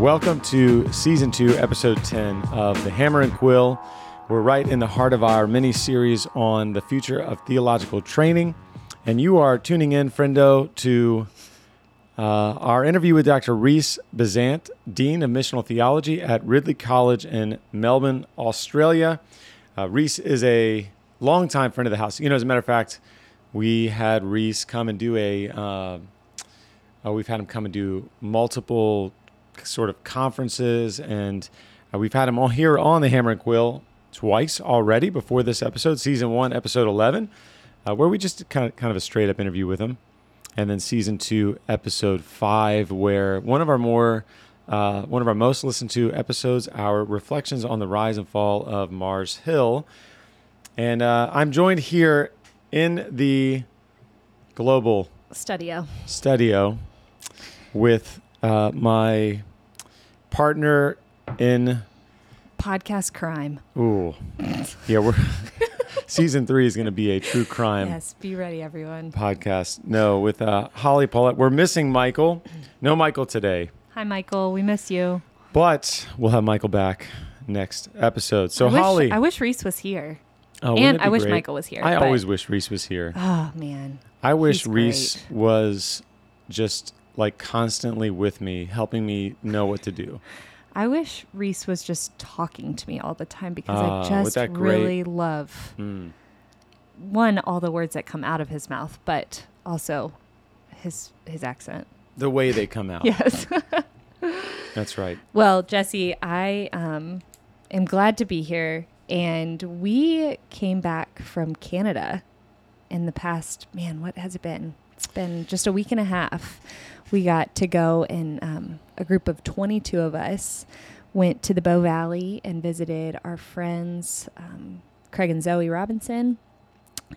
Welcome to season two, episode 10 of The Hammer and Quill. We're right in the heart of our mini series on the future of theological training. And you are tuning in, friendo, to uh, our interview with Dr. Rhys Bezzant, Dean of Missional Theology at Ridley College in Melbourne, Australia. Uh, Rhys is a longtime friend of the house. You know, as a matter of fact, we had Rhys come and do a, uh, uh, we've had him come and do multiple sort of conferences, and uh, we've had him all here on the Hammer and Quill twice already before this episode, season one, episode 11, uh, where we just did kind of, kind of a straight up interview with him. And then season two, episode five, where one of our more uh, one of our most listened to episodes, our reflections on the rise and fall of Mars Hill. And uh, I'm joined here in the global Studio. studio with uh, my partner in Podcast crime. ooh yeah we're season three is going to be a true crime Yes, be ready, everyone. podcast no with uh, holly paulette we're missing michael no michael today Hi, Michael. We miss you. but we'll have michael back next episode so I wish, holly I wish Rhys was here. oh, and I wish great? Michael was here, i but- always wish rhys was here Oh man. i wish he's rhys great. was just like constantly with me helping me know what to do I wish Rhys was just talking to me all the time because Ah, I just that great- really love Hmm. one all the words that come out of his mouth, but also his his accent. the way they come out Yes. that's right Well, Jesse, I um, am glad to be here. And we came back from Canada in the past, man, what has it been? It's been just a week and a half. We got to go and um, a group of 22 of us went to the Bow Valley and visited our friends, um, Craig and Zoe Robinson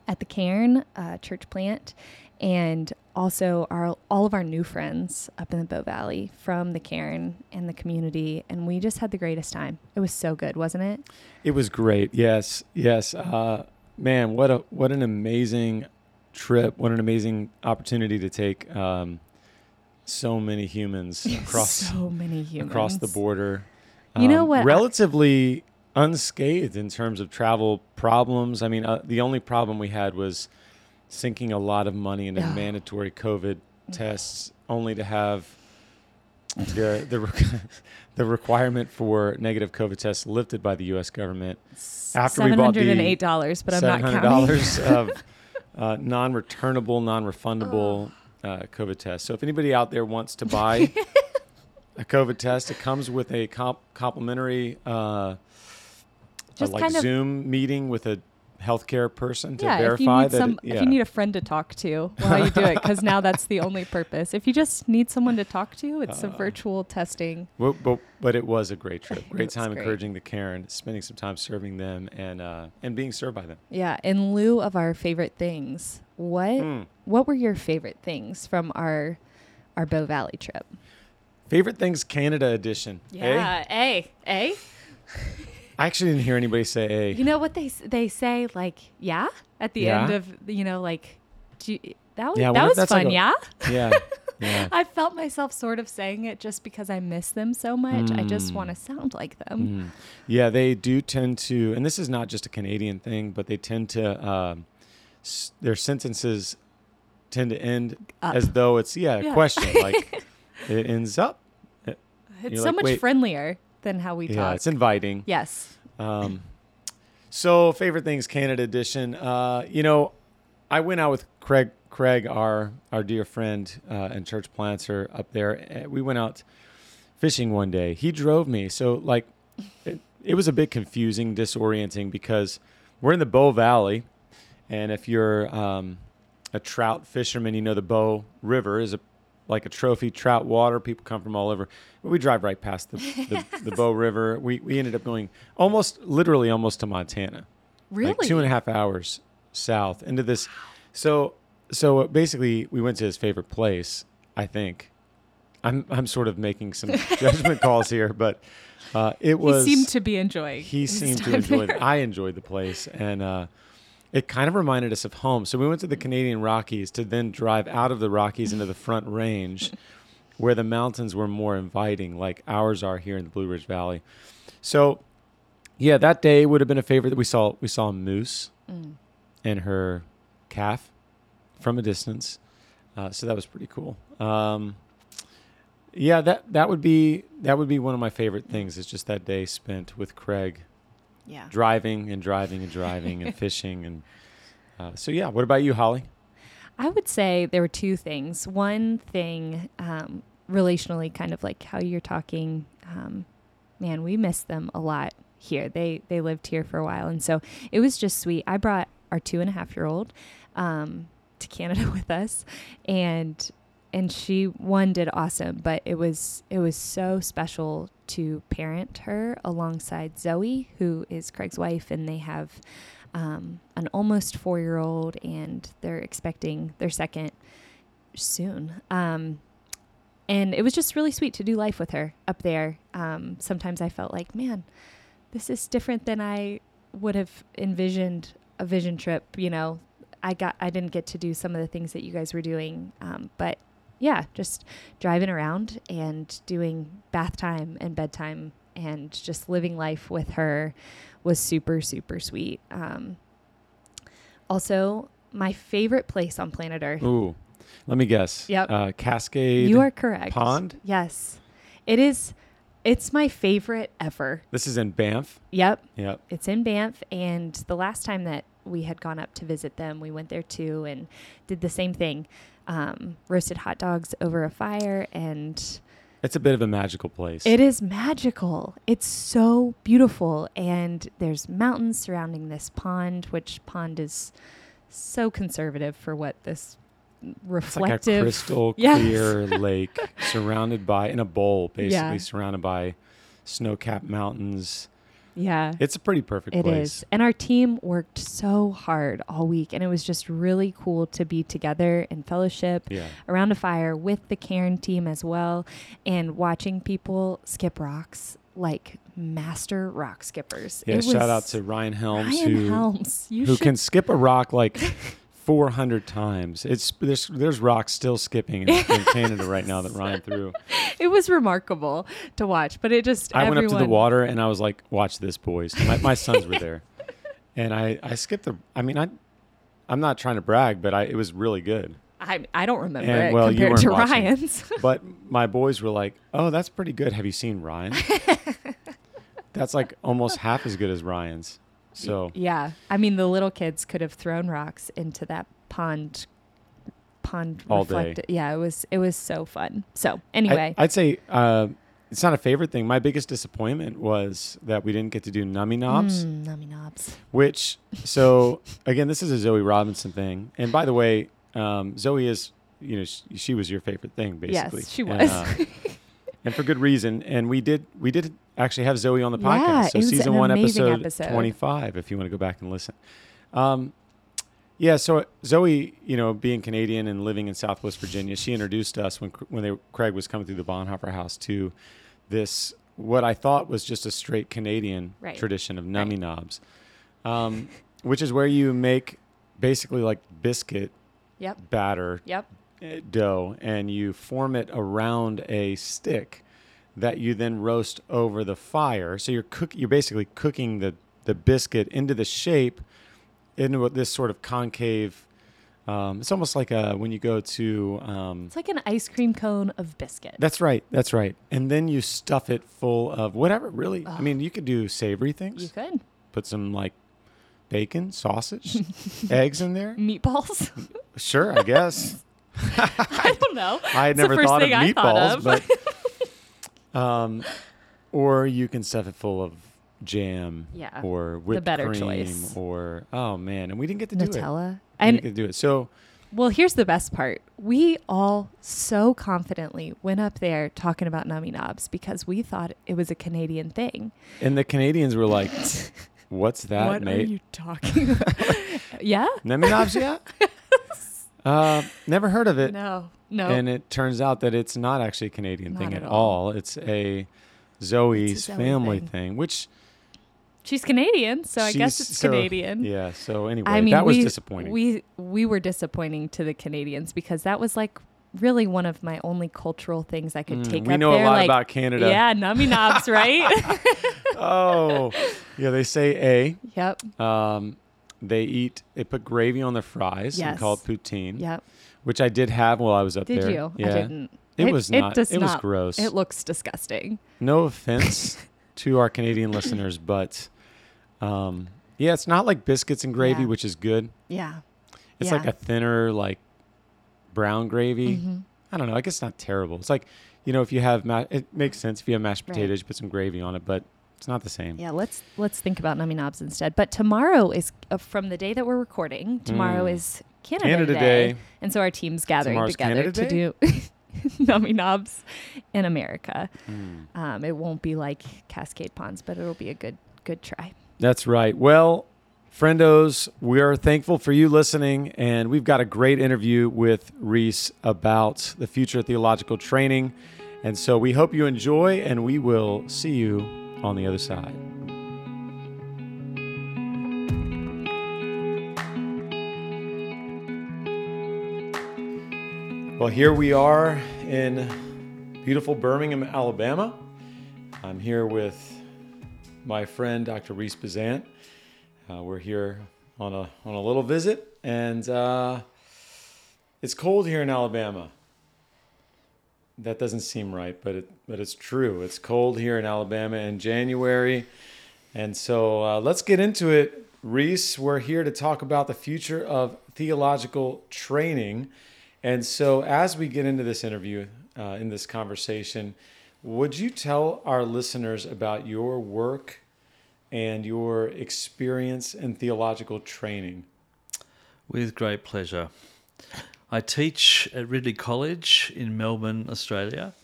at the Cairn uh, church plant, and also our all of our new friends up in the Bow Valley from the Cairn and the community, and we just had the greatest time. It was so good, wasn't it? It was great. Yes, yes. Uh, man, what a what an amazing trip! What an amazing opportunity to take um, so many humans across so many humans across the border. You know Um, what I- Relatively unscathed in terms of travel problems. I mean, uh, the only problem we had was sinking a lot of money into Yeah. mandatory COVID tests, only to have the the re- the requirement for negative COVID tests lifted by the U.S. government after we Seven bought the hundred and eight dollars, but I'm not counting. dollars of uh, non-returnable, non-refundable uh, COVID test. So if anybody out there wants to buy a COVID test, it comes with a comp- complimentary uh, Just like kind of- Zoom meeting with a healthcare person to yeah, if you verify need that. some, it- yeah. if you need a friend to talk to while you do it, because now that's the only purpose. If you just need someone to talk to, it's a Uh, virtual testing. Well, but, but it was a great trip. Great time great. encouraging the Cairn, spending some time serving them, and uh, and being served by them. Yeah, in lieu of our favorite things, what Mm. what were your favorite things from our our Bow Valley trip? Favorite things Canada edition. Yeah, a a. I actually didn't hear anybody say a. You know what they they say like yeah at the Yeah? end of you know like do you- that was Yeah, that was that's like fun a- yeah. yeah, yeah. I felt myself sort of saying it just because I miss them so much. I just Mm. want to sound like them. Mm. Yeah, they do tend to, and this is not just a Canadian thing, but they tend to, um, s- their sentences tend to end Up. as though it's, yeah, a Yeah. question. Like it ends up. It's You're so much friendlier than how we yeah, talk. it's inviting. yes. Um, so favorite things Canada edition. Uh, you know, I went out with Craig. Craig, our our dear friend uh, and church planter up there. Uh, We went out fishing one day. He drove me. So like, it, it was a bit confusing, disorienting because we're in the Bow Valley, and if you're um, a trout fisherman, you know the Bow River is a like a trophy trout water. People come from all over. We drive right past the, the, the Bow River. We, we ended up going almost, literally almost to Montana. Really? Like two and a half hours south into this. So, so basically we went to his favorite place, I think. I'm, I'm sort of making some judgment calls here, but uh, it was. he seemed to be enjoying. He seemed to enjoy. The, I enjoyed the place, and uh, it kind of reminded us of home. So we went to the Canadian Rockies to then drive out of the Rockies into the Front Range, where the mountains were more inviting, like ours are here in the Blue Ridge Valley. So, yeah, that day would have been a favorite. That we saw we saw a moose Mm. and her calf from a distance, uh, so that was pretty cool. Um, yeah, that that would be that would be one of my favorite things. Is just that day spent with Craig, Yeah. driving and driving and driving and fishing and. Uh, so yeah, what about you, Holly? I would say there were two things. One thing, um, relationally, kind of like how you're talking. Um, man, we miss them a lot here. They they lived here for a while, and so it was just sweet. I brought our two and a half year old um, to Canada with us, and and she one did awesome. But it was it was so special to parent her alongside Zoe, who is Craig's wife, and they have um, an almost four year old, and they're expecting their second soon. Um, and it was just really sweet to do life with her up there. Um, sometimes I felt like, man, this is different than I would have envisioned a vision trip. You know, I got I didn't get to do some of the things that you guys were doing, um, but yeah, just driving around and doing bath time and bedtime and just living life with her was super super sweet. Um, also, my favorite place on planet Earth. Ooh, let me guess. Yep. Uh, Cascade. You are correct. Pond? Yes, it is. It's my favorite ever. This is in Banff. Yep, Yep. it's in Banff, and the last time that we had gone up to visit them, we went there too and did the same thing. Um, roasted hot dogs over a fire, and It's a bit of a magical place. it is magical. It's so beautiful, and there's mountains surrounding this pond, which pond is so conservative for what this It's like a reflective crystal Yes. clear lake surrounded by in a bowl, basically Yeah. surrounded by snow-capped mountains. Yeah. It's a pretty perfect It place. is. And our team worked so hard all week. And it was just really cool to be together in fellowship Yeah. around a fire with the Cairn team as well and watching people skip rocks like master rock skippers. Yeah. It Shout out to Ryan Helms Ryan who Helms. You who should can skip a rock like 400 times. It's there's there's rocks still skipping in, in Canada right now that Ryan threw. it was remarkable to watch, but it just I went up to the water and I was like, "Watch this, boys." My, my sons were there, and I I skipped the. I mean, I I'm not trying to brag, but I it was really good. I, I don't remember And, it well, you compared to watching. Ryan's. But my boys were like, "Oh, that's pretty good. Have you seen Ryan?" that's like almost half as good as Ryan's. So Yeah. I mean, the little kids could have thrown rocks into that pond. Pond All day. Yeah, it was it was so fun. So anyway, I'd say uh, it's not a favorite thing. My biggest disappointment was that we didn't get to do nummy knobs. Mm, nummy knobs. Which, so again, this is a Zoe Robinson thing. And by the way, um, Zoe is, you know, she, she was your favorite thing, basically. Yes, she And, was. uh, and for good reason. And we did, we did actually have Zoe on the Yeah, podcast. So it was season one, episode, episode. 25, if you want to go back and listen. Um, yeah, so Zoe, you know, being Canadian and living in Southwest Virginia, she introduced us when when they, Craig was coming through the Bonhoeffer House to this what I thought was just a straight Canadian Right. tradition of nummy Right. knobs, um, which is where you make basically like biscuit Yep. batter Yep. uh, dough and you form it around a stick that you then roast over the fire. So you're cook you're basically cooking the the biscuit into the shape into this sort of concave. Um, it's almost like a when you go to. Um, It's like an ice cream cone of biscuit. that's right. That's right. And then you stuff it full of whatever. Really, I mean, you could do savory things. you could Put some like bacon, sausage, eggs in there. meatballs. Sure, I guess. I don't know. I had It's never thought of I thought meatballs, of. but um, or you can stuff it full of jam, Yeah, or whipped better cream, choice. or oh man, and we didn't get to do it. Nutella. We And didn't get to do it. So well, here's the best part. We all so confidently went up there talking about nummy knobs because we thought it was a Canadian thing. and the Canadians were like, "What's that, what mate? are you talking about? yeah? Nummy knobs yet? uh, never heard of it." No. No. And it turns out that it's not actually a Canadian Not thing at at all. all. It's a Zoe's Zoe family thing. thing. which She's Canadian, so I guess it's so- Canadian. Yeah. So anyway, I mean, that was we, disappointing. We we were disappointing to the Canadians because that was like really one of my only cultural things I could Mm, take we know there. a lot like, about Canada. Yeah, nummy knobs, right? Oh, yeah. They say a. yep. Um, they eat. They put gravy on the fries and Yes. call it poutine. Yep. Which I did have while I was up Did there. you? Yeah. I didn't. It, was not. does It was not- gross. It looks disgusting. no offense to our Canadian listeners, but um, yeah, it's not like biscuits and gravy, Yeah. which is good. Yeah. It's Yeah. like a thinner, like brown gravy. Mhm. I don't know. I guess it's not terrible. It's like, you know, if you have, ma- it makes sense if you have mashed Right. potatoes, you put some gravy on it, but it's not the same. Yeah, let's let's think about nummy knobs instead. But tomorrow is uh, from the day that we're recording. Tomorrow Mm. is Canada, Canada Day. Day. and so our team's gathering Tomorrow's together Canada to do nummy knobs in America. Mm. Um, it won't be like Cascade Ponds, but it'll be a good good try. That's right. Well, friendos, we are thankful for you listening, and we've got a great interview with Rhys about the future of theological training. And so we hope you enjoy, and we will see you on the other side. Well, here we are in beautiful Birmingham, Alabama. I'm here with my friend Dr. Rhys Bezzant. Uh, we're here on a on a little visit, and uh, it's cold here in Alabama. That doesn't seem right, but it but it's true. It's cold here in Alabama in January, and so uh, let's get into it. Rhys, we're here to talk about the future of theological training, and so as we get into this interview, uh, in this conversation, would you tell our listeners about your work and your experience in theological training? With great pleasure. I teach at Ridley College in Melbourne, Australia.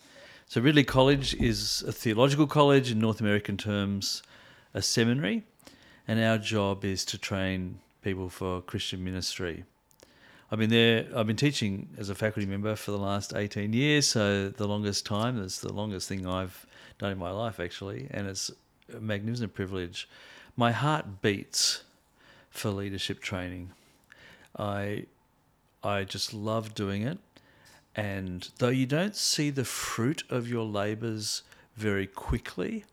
So, Ridley College is a theological college, in North American terms, a seminary, and our job is to train people for Christian ministry. I've been there, I've been teaching as a faculty member for the last 18 years, so the longest time, it's the longest thing I've done in my life, actually, and it's a magnificent privilege. My heart beats for leadership training. I I just love doing it. And though you don't see the fruit of your labors very quickly,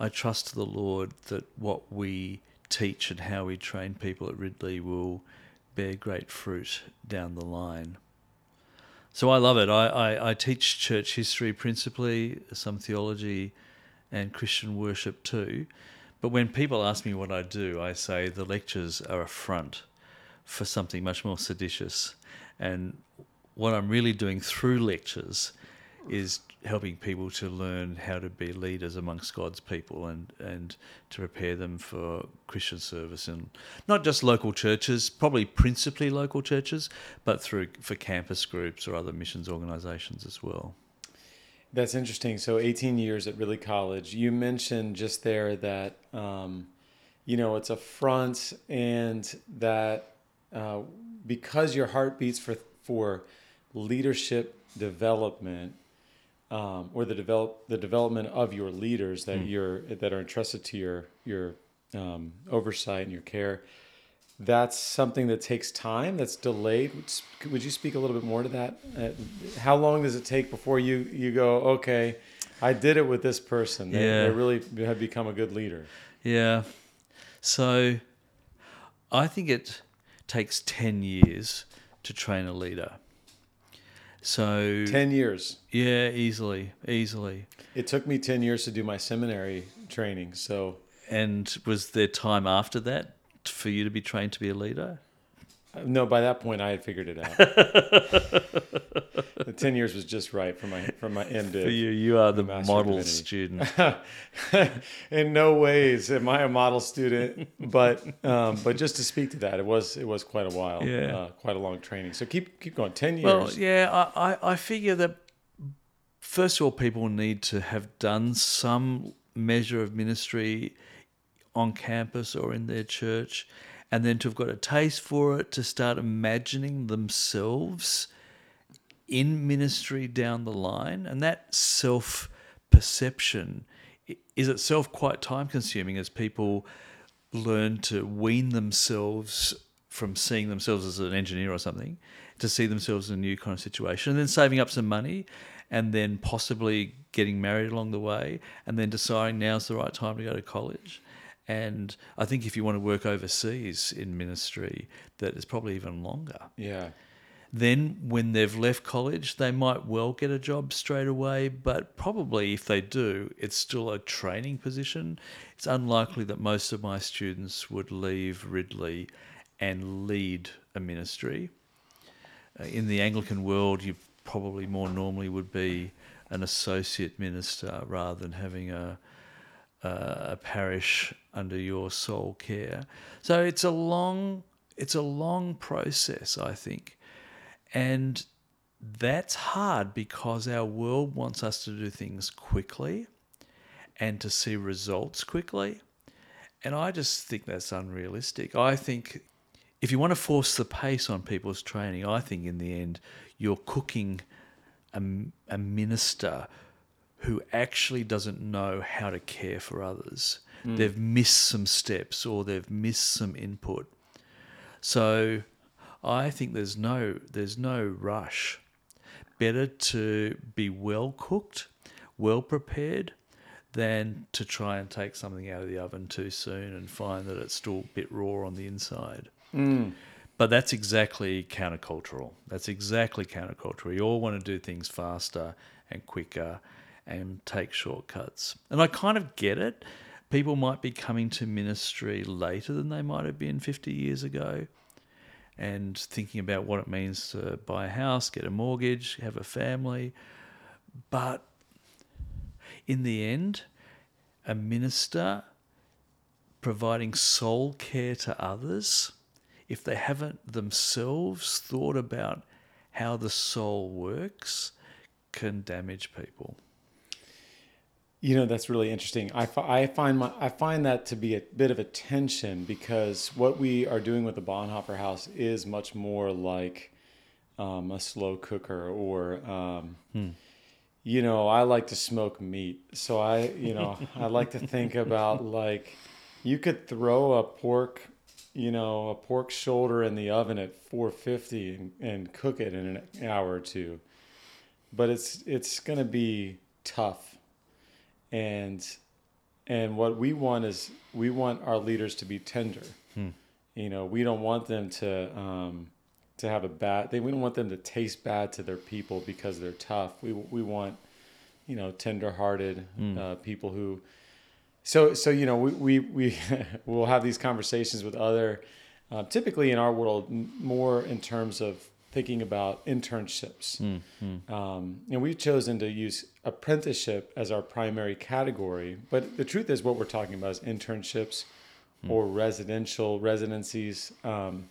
I trust the Lord that what we teach and how we train people at Ridley will bear great fruit down the line. So I love it. I, I, I teach church history principally, some theology, and Christian worship too. But when people ask me what I do, I say the lectures are a front for something much more seditious. And what I'm really doing through lectures is helping people to learn how to be leaders amongst God's people and, and to prepare them for Christian service and not just local churches, probably principally local churches, but through for campus groups or other missions organizations as well. That's interesting. So, 18 years at Ridley College. You mentioned just there that, um, you know, it's a front and that uh, because your heart beats for, for leadership development um, or the develop the development of your leaders that you're that are entrusted to your your um, oversight and your care, that's something that takes time. That's delayed. Would Would you speak a little bit more to that? Uh, how long does it take before you you go? Okay, I did it with this person. They, Yeah. they really have become a good leader. Yeah. So I think it takes 10 years to train a leader. So, Ten years. yeah, easily, easily. It took me ten years to do my seminary training. So And was there time after that for you to be trained to be a leader? No, by that point I had figured it out. the ten years was just right for my for my MDiv. For you, you are the model student. in no ways am I a model student, but um, but just to speak to that, it was it was quite a while, Yeah. uh, quite a long training. So keep keep going. Ten years. Well, yeah, I, I, I figure that first of all, people need to have done some measure of ministry on campus or in their church, and then to have got a taste for it, to start imagining themselves in ministry down the line. And that self perception is itself quite time consuming as people learn to wean themselves from seeing themselves as an engineer or something to see themselves in a new kind of situation and then saving up some money and then possibly getting married along the way and then deciding now's the right time to go to college. And I think if you want to work overseas in ministry, that is probably even longer. Yeah. Then, when they've left college, they might well get a job straight away, but probably if they do, it's still a training position. It's unlikely that most of my students would leave Ridley and lead a ministry. Uh, in the Anglican world, you probably more normally would be an associate minister rather than having a Uh, a parish under your sole care. So it's a long it's a long process, I think. And that's hard because our world wants us to do things quickly and to see results quickly. And I just think that's unrealistic. I think if you want to force the pace on people's training, I think in the end you're cooking a, a minister who actually doesn't know how to care for others. Mm. They've missed some steps or they've missed some input. So I think there's no there's no rush. Better to be well cooked, well prepared, than to try and take something out of the oven too soon and find that it's still a bit raw on the inside. Mm. But that's exactly countercultural. That's exactly countercultural. You all want to do things faster and quicker and take shortcuts. And I kind of get it. People might be coming to ministry later than they might have been 50 years ago and thinking about what it means to buy a house, get a mortgage, have a family. But in the end, a minister providing soul care to others, if they haven't themselves thought about how the soul works, can damage people. You know that's really interesting. I, I find my I find that to be a bit of a tension because what we are doing with the Bonhoeffer House is much more like um, a slow cooker or um, hmm. you know I like to smoke meat, so I you know I like to think about like you could throw a pork you know a pork shoulder in the oven at 450 and, and cook it in an hour or two, but it's it's gonna be tough and and what we want is we want our leaders to be tender. Hmm. You know, we don't want them to um, to have a bad. They, we don't want them to taste bad to their people because they're tough. We we want you know tender-hearted hmm. uh, people who. So so you know we we we will have these conversations with other. Uh, typically in our world, more in terms of thinking about internships. Mm, Um, and we've chosen to use apprenticeship as our primary category. But the truth is, what we're talking about is internships mm. or residential residencies. Um,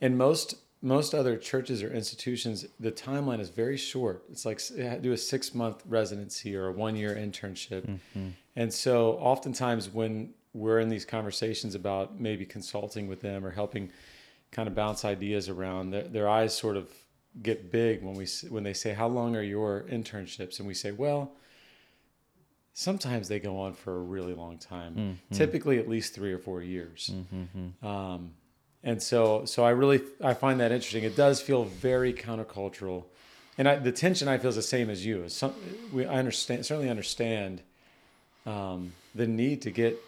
and most most other churches or institutions, the timeline is very short. It's like do a six month residency or a one year internship. Mm-hmm. And so, oftentimes, when we're in these conversations about maybe consulting with them or helping kind of bounce ideas around, their, their eyes sort of get big when we when they say, "How long are your internships?" And we say, "Well." Sometimes they go on for a really long time, mm-hmm. typically at least three or four years. Mm-hmm. Um, and so, so I really I find that interesting. It does feel very countercultural, and I, the tension I feel is the same as you. Some, we I understand certainly understand um, the need to get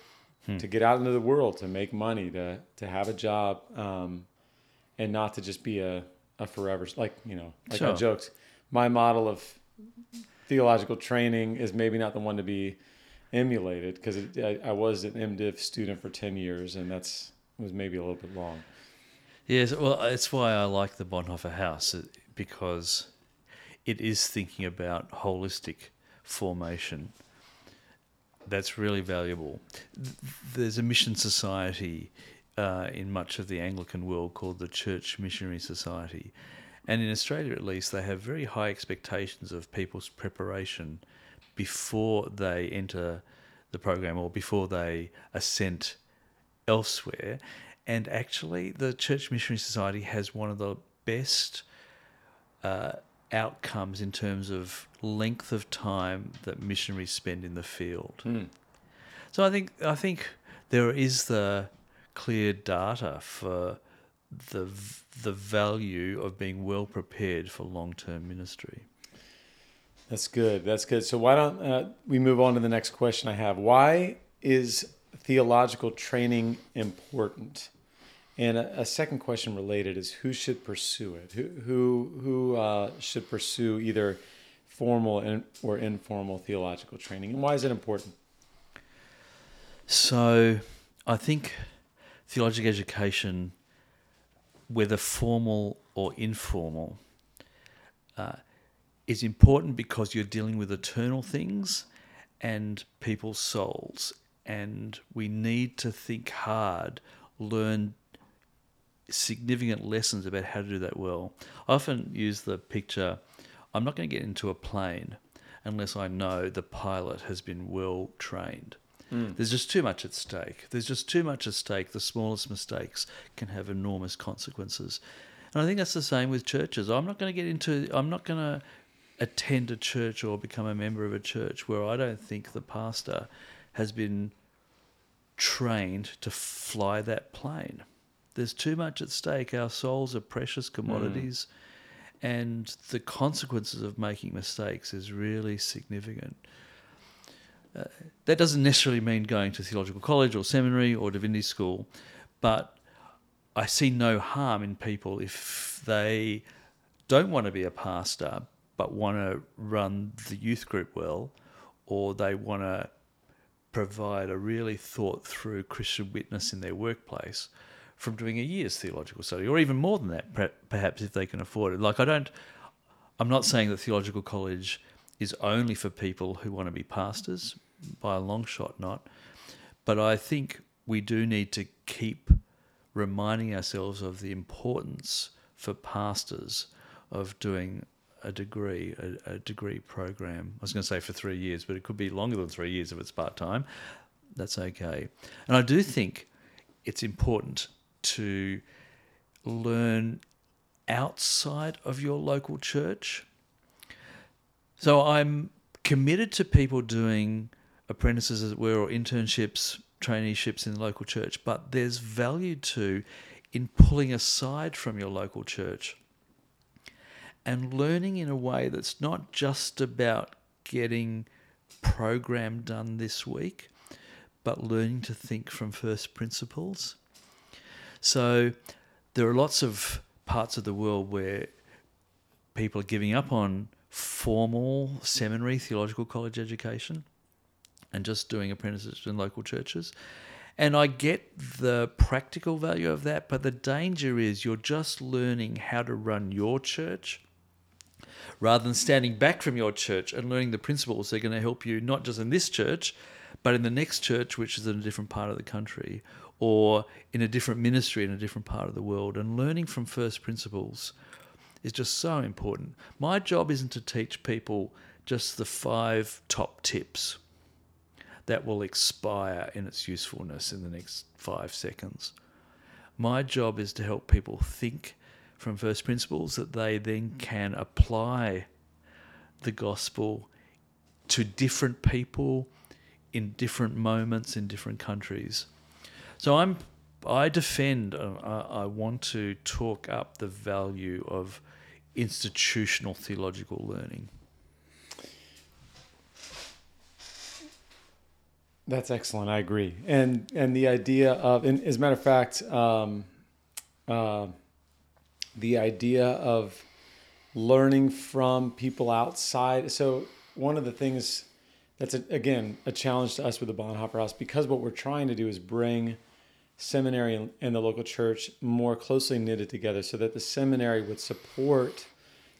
hmm. to get out into the world, to make money, to to have a job, um, and not to just be a, a forever like you know like sure. I joked. My model of theological training is maybe not the one to be emulated because I, I, was an MDiv student for ten years, and that's was maybe a little bit long. Yes, well, it's why I like the Bonhoeffer House because it is thinking about holistic formation. That's really valuable. There's a mission society uh, in much of the Anglican world called the Church Missionary Society. And in Australia, at least, they have very high expectations of people's preparation before they enter the program or before they assent elsewhere. And actually, the Church Missionary Society has one of the best uh, outcomes in terms of length of time that missionaries spend in the field. Hmm. So I think I think there is the clear data for the the value of being well prepared for long term ministry. That's good. That's good. So why don't uh, we move on to the next question I have? Why is theological training important? And a, a second question related is who should pursue it? Who who who uh, should pursue either formal and, or informal theological training, and why is it important? So, I think theological education, whether formal or informal, uh, is important because you're dealing with eternal things and people's souls. And we need to think hard, learn significant lessons about how to do that well. I often use the picture I'm not going to get into a plane unless I know the pilot has been well trained. Mm. There's just too much at stake. There's just too much at stake. The smallest mistakes can have enormous consequences. And I think that's the same with churches. I'm not going to get into, I'm not going to attend a church or become a member of a church where I don't think the pastor has been trained to fly that plane. There's too much at stake. Our souls are precious commodities, mm. and the consequences of making mistakes is really significant. That doesn't necessarily mean going to theological college or seminary or divinity school, but I see no harm in people if they don't want to be a pastor but want to run the youth group well, or they want to provide a really thought through Christian witness in their workplace from doing a year's theological study, or even more than that, perhaps if they can afford it. Like, I don't, I'm not saying that theological college is only for people who want to be pastors, by a long shot, not. But I think we do need to keep reminding ourselves of the importance for pastors of doing a degree, a, a degree program. I was going to say for three years, but it could be longer than three years if it's part time. That's okay. And I do think it's important to learn outside of your local church. So I'm committed to people doing apprentices, as it were, or internships, traineeships in the local church, but there's value to in pulling aside from your local church and learning in a way that's not just about getting program done this week, but learning to think from first principles. So there are lots of parts of the world where people are giving up on formal seminary theological college education and just doing apprenticeships in local churches. And I get the practical value of that, but the danger is you're just learning how to run your church rather than standing back from your church and learning the principles that are going to help you not just in this church, but in the next church, which is in a different part of the country, or in a different ministry in a different part of the world. And learning from first principles is just so important. My job isn't to teach people just the five top tips that will expire in its usefulness in the next five seconds. My job is to help people think from first principles that they then can apply the gospel to different people in different moments in different countries. So I'm I defend uh, I want to talk up the value of institutional theological learning. That's excellent. I agree. And and the idea of, and as a matter of fact, um, uh, the idea of learning from people outside. So one of the things that's a, again a challenge to us with the Bonhoeffer House because what we're trying to do is bring seminary and the local church more closely knitted together, so that the seminary would support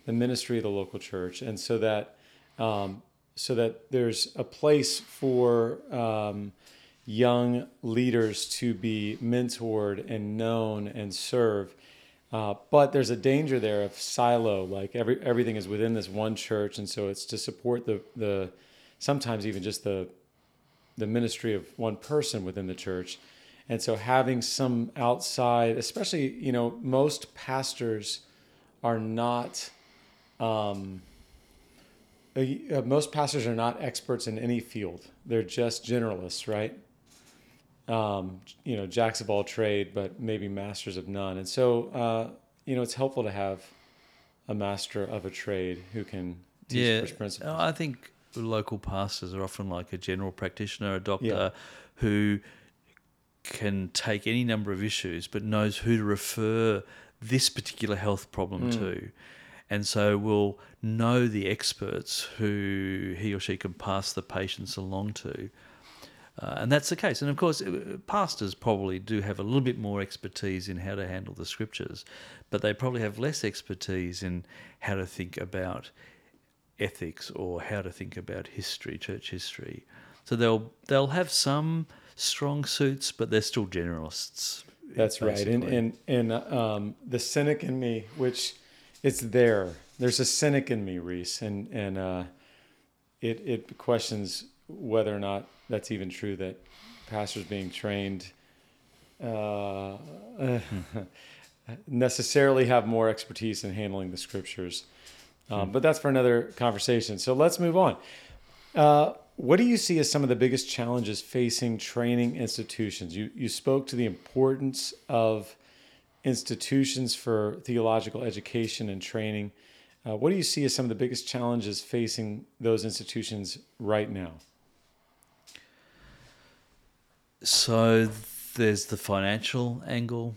the ministry of the local church, and so that um, so that there's a place for um, young leaders to be mentored and known and serve uh, but there's a danger there of silo, like every everything is within this one church, and so it's to support the the sometimes even just the the ministry of one person within the church, and so having some outside, especially you know most pastors are not. Um, uh, most pastors are not experts in any field; they're just generalists, right? um, you know, jacks of all trade, but maybe masters of none. And so, uh, you know, it's helpful to have a master of a trade who can teach yeah, first principles. I think local pastors are often like a general practitioner, a doctor, Yeah. who can take any number of issues but knows who to refer this particular health problem Mm. to. And so we'll know the experts who he or she can pass the patients along to. Uh, and that's the case. And of course, uh, pastors probably do have a little bit more expertise in how to handle the scriptures, but they probably have less expertise in how to think about ethics or how to think about history, church history. So they'll they'll have some strong suits, but they're still generalists. That's right. And and and um, the cynic in me, which it's there. There's a cynic in me, Rhys, and and uh, it it questions whether or not that's even true that pastors being trained uh, necessarily have more expertise in handling the scriptures. Um, but that's for another conversation. So let's move on. Uh, what do you see as some of the biggest challenges facing training institutions? You, you spoke to the importance of institutions for theological education and training. Uh, what do you see as some of the biggest challenges facing those institutions right now? So there's the financial angle.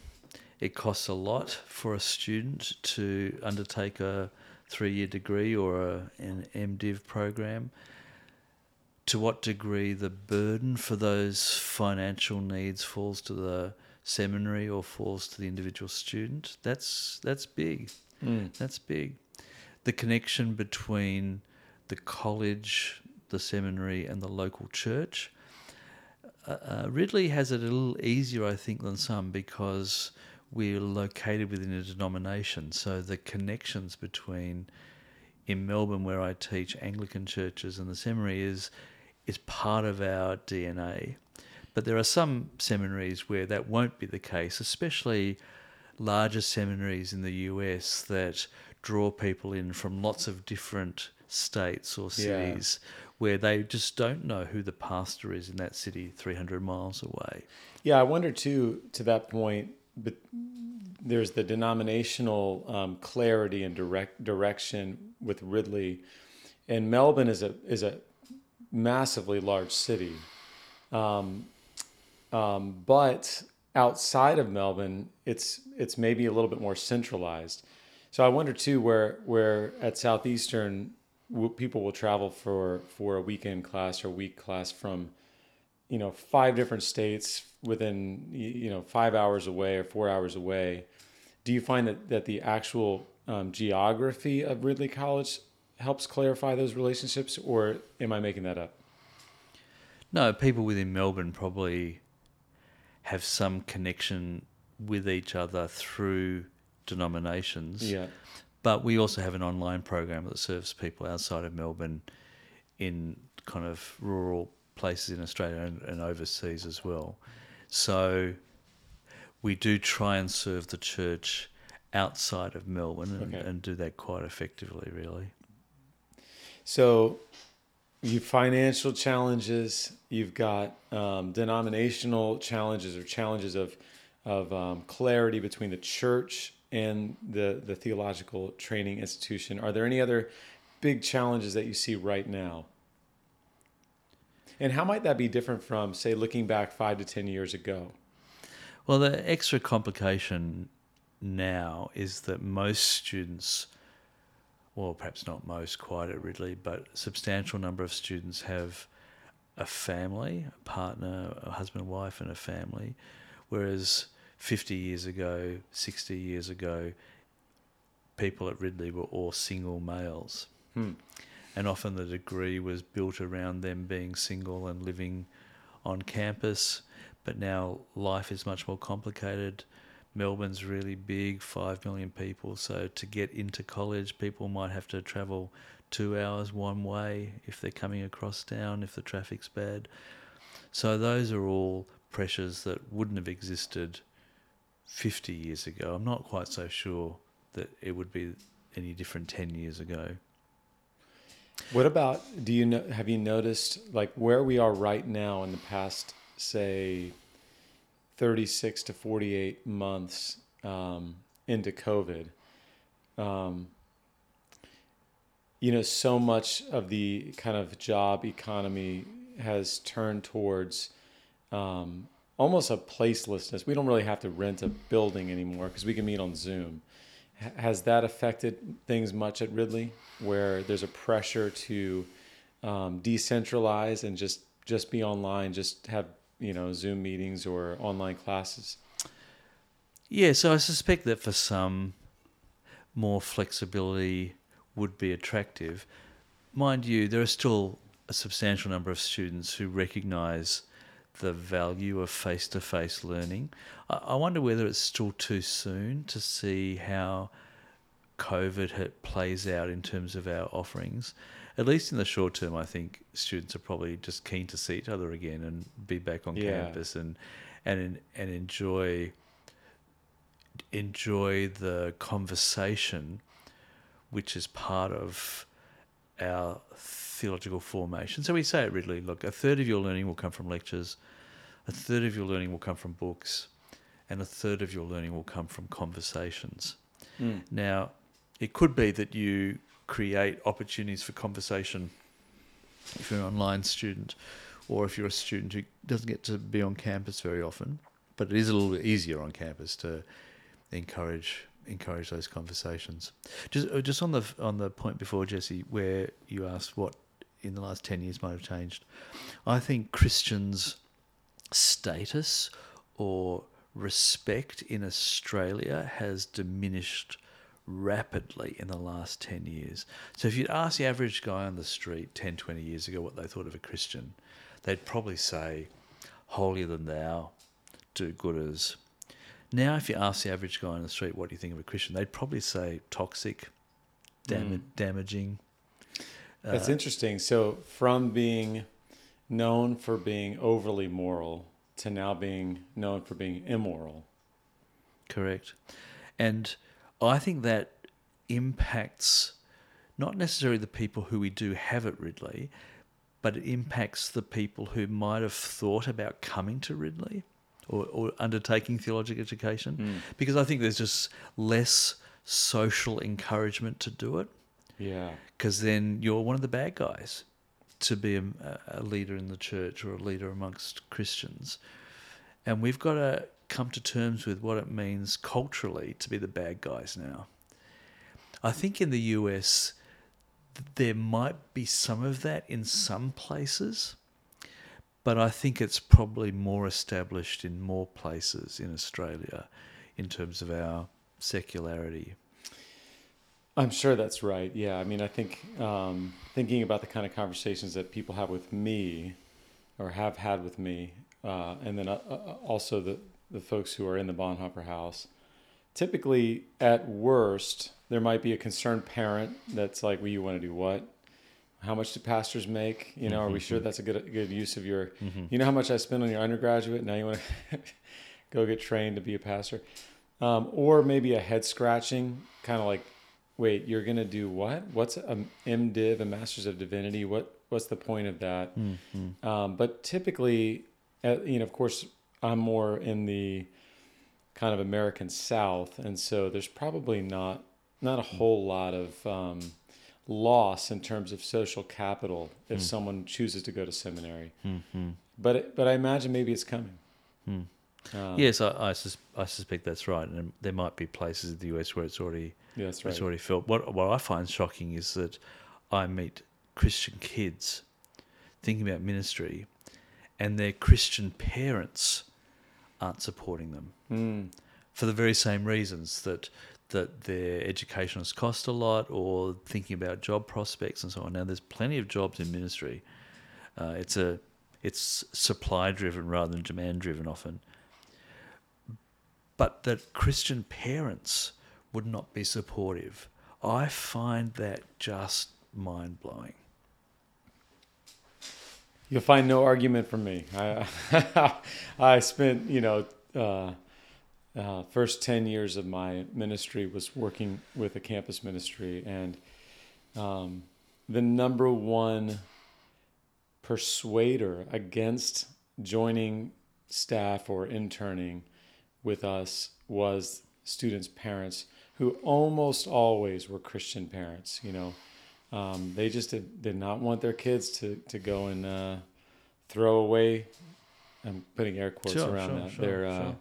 It costs a lot for a student to undertake a three-year degree or a, an MDiv program. To what degree the burden for those financial needs falls to the seminary or falls to the individual student? That's that's big. That's big. The connection between the college, the seminary, and the local church. Uh, Ridley has it a little easier, I think, than some because we're located within a denomination. So the connections between in Melbourne, where I teach Anglican churches, and the seminary is is part of our DNA. But there are some seminaries where that won't be the case, especially larger seminaries in the US that draw people in from lots of different states or Yeah. cities where they just don't know who the pastor is in that city 300 miles away. Yeah, I wonder too, to that point, but there's the denominational um, clarity and direct direction with Ridley, and Melbourne is a is a massively large city, um, um, but outside of Melbourne, it's it's maybe a little bit more centralized. So I wonder too, where where at Southeastern, w- people will travel for for a weekend class or week class from you know five different states within you know five hours away or four hours away do you find that, that the actual um, geography of ridley college helps clarify those relationships or am i making that up No, people within Melbourne probably have some connection with each other through denominations. yeah But we also have an online program that serves people outside of Melbourne in kind of rural places in Australia and, and overseas as well. So we do try and serve the church outside of Melbourne and, Okay. and do that quite effectively, really. so you financial challenges you've got um, denominational challenges or challenges of of um, clarity between the church and the the theological training institution. Are there any other big challenges that you see right now? And how might that be different from say looking back five to ten years ago? Well, the extra complication now is that most students, well, perhaps not most quite at Ridley, but a substantial number of students have a family, a partner, a husband, wife, and a family, whereas 50 years ago, 60 years ago, people at Ridley were all single males. Hmm. And often the degree was built around them being single and living on campus. But now life is much more complicated. Melbourne's really big, 5 million people. So to get into college, people might have to travel two hours one way if they're coming across town, if the traffic's bad. So those are all pressures that wouldn't have existed 50 years ago. I'm not quite so sure that it would be any different 10 years ago. What about do you know have you noticed like where we are right now in the past say 36 to 48 months um, into COVID, um, you know, so much of the kind of job economy has turned towards um, almost a placelessness. We don't really have to rent a building anymore because we can meet on Zoom. H- has that affected things much at Ridley, where there's a pressure to um, decentralize and just just be online, just have you know Zoom meetings or online classes? Yeah, so I suspect that for some, more flexibility would be attractive. Mind you, there are still a substantial number of students who recognise the value of face to face learning. I, I wonder whether it's still too soon to see how COVID plays out in terms of our offerings. At least in the short term, I think students are probably just keen to see each other again and be back on Yeah. campus and and and enjoy enjoy the conversation, which is part of our theological formation. So we say at Ridley, look, a third of your learning will come from lectures, a third of your learning will come from books, and a third of your learning will come from conversations. Mm. Now, it could be that you create opportunities for conversation if you're an online student or if you're a student who doesn't get to be on campus very often. But it is a little bit easier on campus to encourage encourage those conversations. Just uh, just on the on the point before Jesse, where you asked what in the last ten years might have changed, I think Christians' status or respect in Australia has diminished rapidly in the last 10 years. So if you'd ask the average guy on the street 10, 20 years ago what they thought of a Christian, they'd probably say, holier than thou, do gooders. Now, if you ask the average guy on the street, what do you think of a Christian? They'd probably say toxic, dam- Mm. damaging. That's Uh, interesting. So from being known for being overly moral to now being known for being immoral. Correct. And I think that impacts not necessarily the people who we do have at Ridley, but it impacts the people who might have thought about coming to Ridley or, or undertaking theological education. Hmm. Because I think there's just less social encouragement to do it Yeah. because then you're one of the bad guys to be a, a leader in the church or a leader amongst Christians. And we've got to come to terms with what it means culturally to be the bad guys now. I think in the US, there might be some of that in some places, but I think it's probably more established in more places in Australia in terms of our secularity. I'm sure that's right. Yeah. I mean, I think um, thinking about the kind of conversations that people have with me or have had with me, uh, and then uh, uh, also the, the folks who are in the Bonhoeffer house, typically at worst, there might be a concerned parent that's like, well, you want to do what? How much do pastors make? You know, are we sure that's a good good use of your? You know how much I spent on your undergraduate. Now you want to go get trained to be a pastor, um, or maybe a head scratching kind of like, wait, you're gonna do what? What's a MDiv, a Master's of Divinity? What what's the point of that? Um, but typically, uh, you know, of course, I'm more in the kind of American South, and so there's probably not not a whole lot of um, loss in terms of social capital if someone chooses to go to seminary. But it, but I imagine maybe it's coming. Um, Yes, I, I, sus- I suspect that's right, and there might be places in the US where it's already yeah, that's it's already felt. What what I find shocking is that I meet Christian kids thinking about ministry, and their Christian parents aren't supporting them Mm, for the very same reasons that that their education has cost a lot, or thinking about job prospects and so on. Now, there's plenty of jobs in ministry. Uh, it's a it's supply driven rather than demand driven often. But that Christian parents would not be supportive, I find that just mind blowing. You'll find no argument from me. I I spent you know uh, uh, first ten years of my ministry was working with a campus ministry, and um, the number one persuader against joining staff or interning with us was students' parents who almost always were Christian parents. You know, um, they just did, did not want their kids to, to go and uh, throw away. I'm putting air quotes Sure, around sure, that. sure, their uh,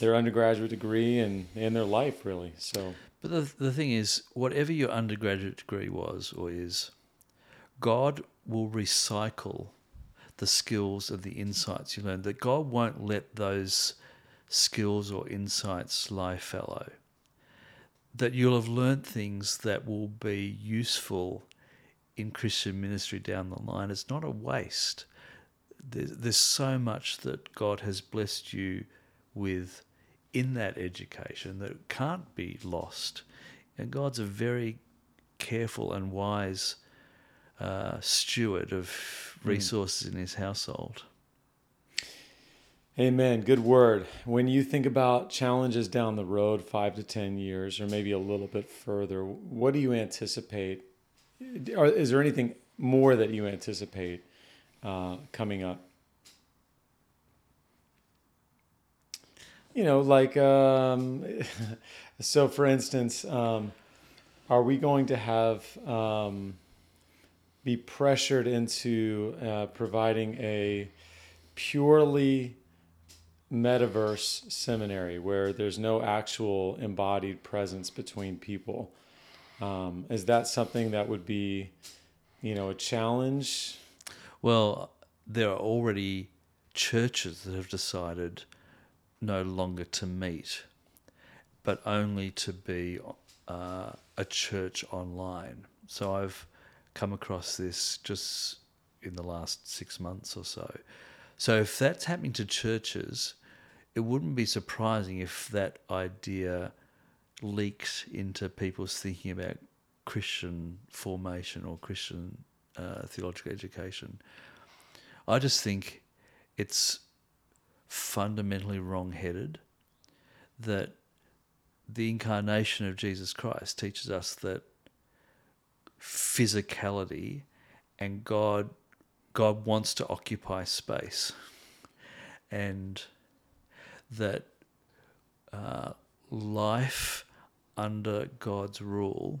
their undergraduate degree and, and their life really. So But the, the thing is, whatever your undergraduate degree was or is, God will recycle the skills and the insights you learn. That God won't let those skills or insights lie fallow. That you'll have learnt things that will be useful in Christian ministry down the line. It's not a waste. There's, there's so much that God has blessed you with in that education that can't be lost. And God's a very careful and wise uh, steward of resources in his household. Amen. Good word. When you think about challenges down the road, five to 10 years, or maybe a little bit further, what do you anticipate? Is there anything more that you anticipate uh, coming up? You know, like, um, so for instance, um, are we going to have um, be pressured into uh, providing a purely metaverse seminary where there's no actual embodied presence between people. Um, is that something that would be, you know, a challenge? Well, there are already churches that have decided no longer to meet, but only to be uh, a church online. So I've come across this just in the last six months or so. So if that's happening to churches, it wouldn't be surprising if that idea leaks into people's thinking about Christian formation or Christian uh, theological education. I just think it's fundamentally wrong headed that the incarnation of Jesus Christ teaches us that physicality and God God wants to occupy space and that uh, life under God's rule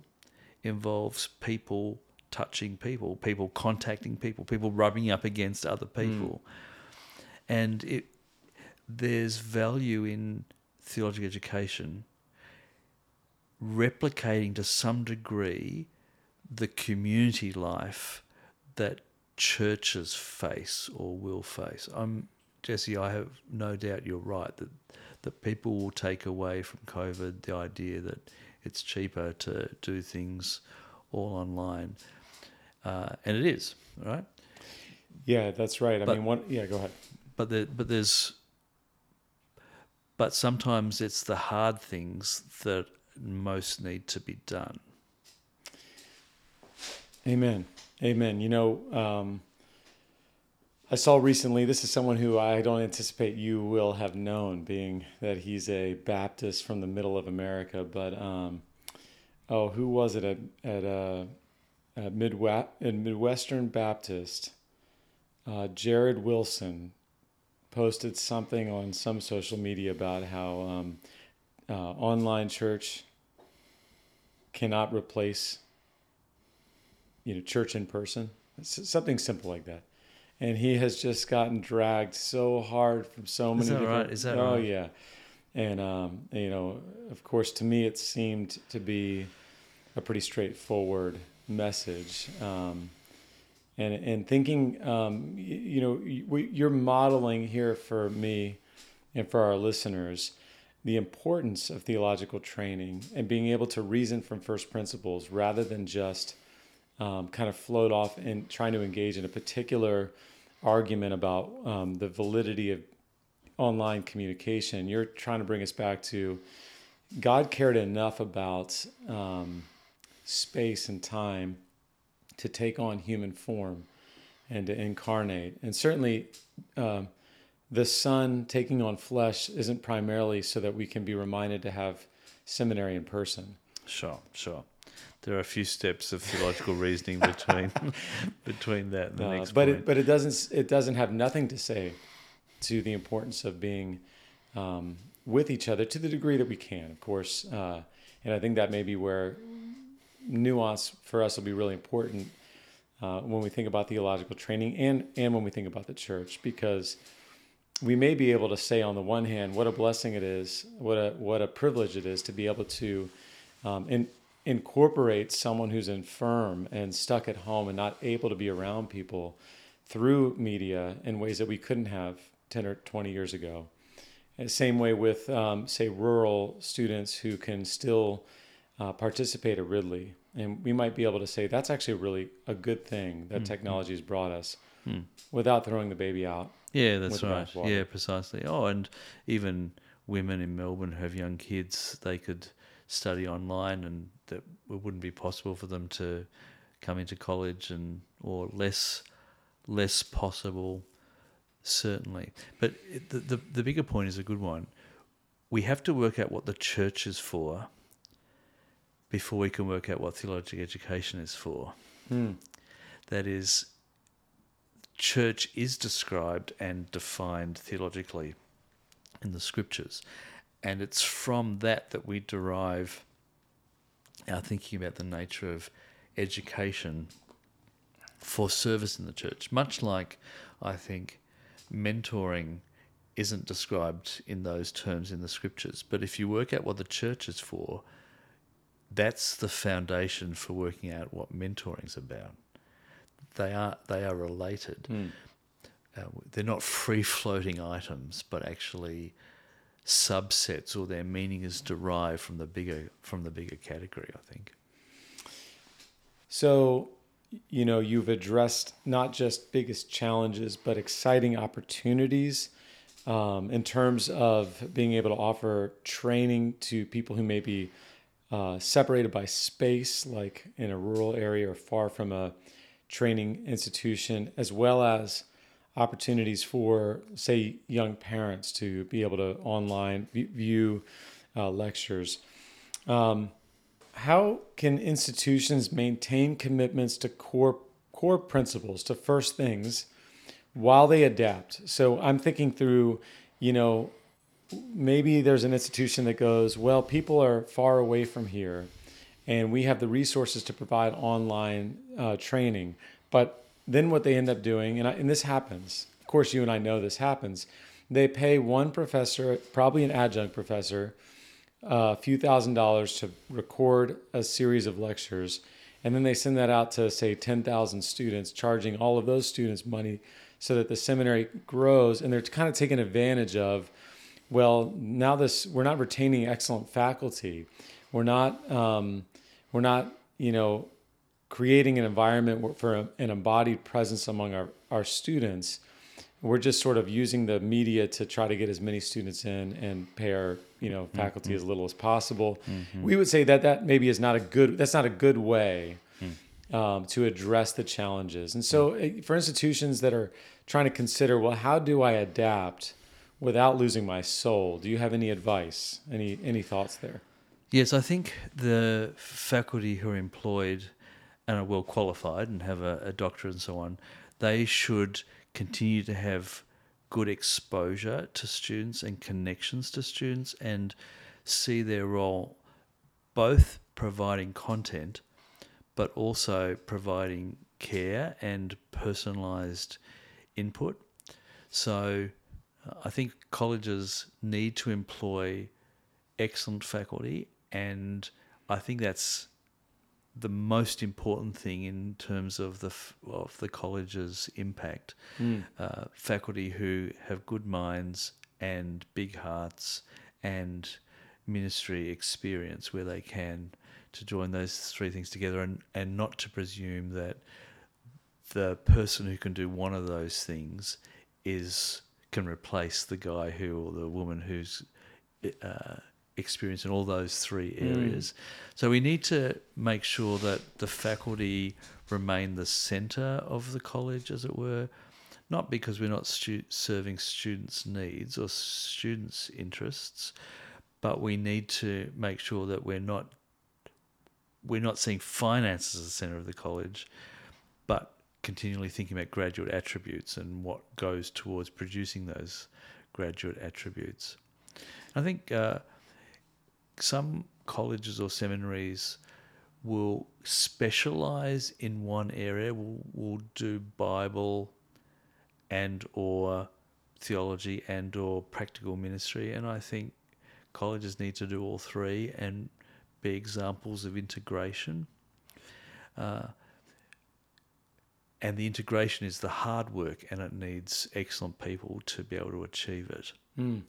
involves people touching people, people contacting people, people rubbing up against other people. And it there's value in theological education replicating to some degree the community life that churches face or will face. I'm Jesse, I have no doubt you're right that that people will take away from COVID the idea that it's cheaper to do things all online, uh, and it is right. Yeah, that's right. I mean, one. Yeah, go ahead. But there, but there's, but sometimes it's the hard things that most need to be done. Amen. Amen. You know, um, I saw recently, this is someone who I don't anticipate you will have known, being that he's a Baptist from the middle of America. But, um, oh, who was it at, at, uh, at Midwest, Midwestern Baptist? Uh, Jared Wilson posted something on some social media about how um, uh, online church cannot replace you know church in person It's something simple like that and he has just gotten dragged so hard from so many that different right? Is that oh right? yeah and um, you know of course to me it seemed to be a pretty straightforward message um, and and thinking um, you, you know we, you're modeling here for me and for our listeners the importance of theological training and being able to reason from first principles rather than just um, kind of float off and trying to engage in a particular argument about um, the validity of online communication. You're trying to bring us back to God cared enough about um, space and time to take on human form and to incarnate. And certainly, um, the Son taking on flesh isn't primarily so that we can be reminded to have seminary in person. Sure, sure. There are a few steps of theological reasoning between between that and the Uh, next but point. it, but it doesn't it doesn't have nothing to say to the importance of being um, with each other to the degree that we can, of course. Uh, and I think that may be where nuance for us will be really important uh, when we think about theological training and and when we think about the church because we may be able to say on the one hand what a blessing it is what a what a privilege it is to be able to um, in, incorporate someone who's infirm and stuck at home and not able to be around people through media in ways that we couldn't have 10 or 20 years ago and same way with um, say rural students who can still uh, participate at ridley and we might be able to say that's actually really a good thing that Mm-hmm. technology has brought us Hmm. without throwing the baby out. Yeah, that's right. Yeah, precisely. Oh, and even women in Melbourne who have young kids, they could study online, and that it wouldn't be possible for them to come into college, and or less less possible, certainly. But it, the, the the bigger point is a good one. We have to work out what the church is for before we can work out what theological education is for. Hmm. That is, church is described and defined theologically in the scriptures. And it's from that that we derive our thinking about the nature of education for service in the church. Much like I think mentoring isn't described in those terms in the scriptures. But if you work out what the church is for, that's the foundation for working out what mentoring's about. They are they are related. Hmm. Uh, they're not free floating items, but actually subsets, or their meaning is derived from the bigger from the bigger category. I think. So, you know, you've addressed not just biggest challenges, but exciting opportunities um, in terms of being able to offer training to people who may be uh, separated by space, like in a rural area or far from a training institution, as well as opportunities for, say, young parents to be able to online view uh, lectures. Um, how can institutions maintain commitments to core core principles, to first things, while they adapt? So I'm thinking through, you know, maybe there's an institution that goes, well, people are far away from here, and we have the resources to provide online uh, training. But then what they end up doing, and, I, and this happens, of course, you and I know this happens, they pay one professor, probably an adjunct professor, a few thousand dollars to record a series of lectures. And then they send that out to, say, 10,000 students, charging all of those students money so that the seminary grows. And they're kind of taking advantage of, well, now this, we're not retaining excellent faculty. We're not, um, we're not, you know, creating an environment for an embodied presence among our, our students. We're just sort of using the media to try to get as many students in and pay our, you know, faculty as little as possible. We would say that that maybe is not a good. That's not a good way um, to address the challenges. And so, eh, for institutions that are trying to consider, well, how do I adapt without losing my soul? Do you have any advice? Any any thoughts there? Yes, I think the faculty who are employed and are well qualified and have a, a doctorate and so on, they should continue to have good exposure to students and connections to students and see their role both providing content but also providing care and personalized input. So uh, I think colleges need to employ excellent faculty, and I think that's the most important thing in terms of the of the college's impact. Uh, faculty who have good minds and big hearts and ministry experience where they can to join those three things together and, and not to presume that the person who can do one of those things is can replace the guy who or the woman who's uh, experienced in all those three areas. So we need to make sure that the faculty remain the centre of the college, as it were, not because we're not stu- serving students' needs or students' interests, but we need to make sure that we're not we're not seeing finance as the centre of the college, but continually thinking about graduate attributes and what goes towards producing those graduate attributes. I think uh, some colleges or seminaries will specialize in one area. Will will do Bible and or theology and or practical ministry, and I think colleges need to do all three and be examples of integration. Uh, and the integration is the hard work, and it needs excellent people to be able to achieve it. Mm.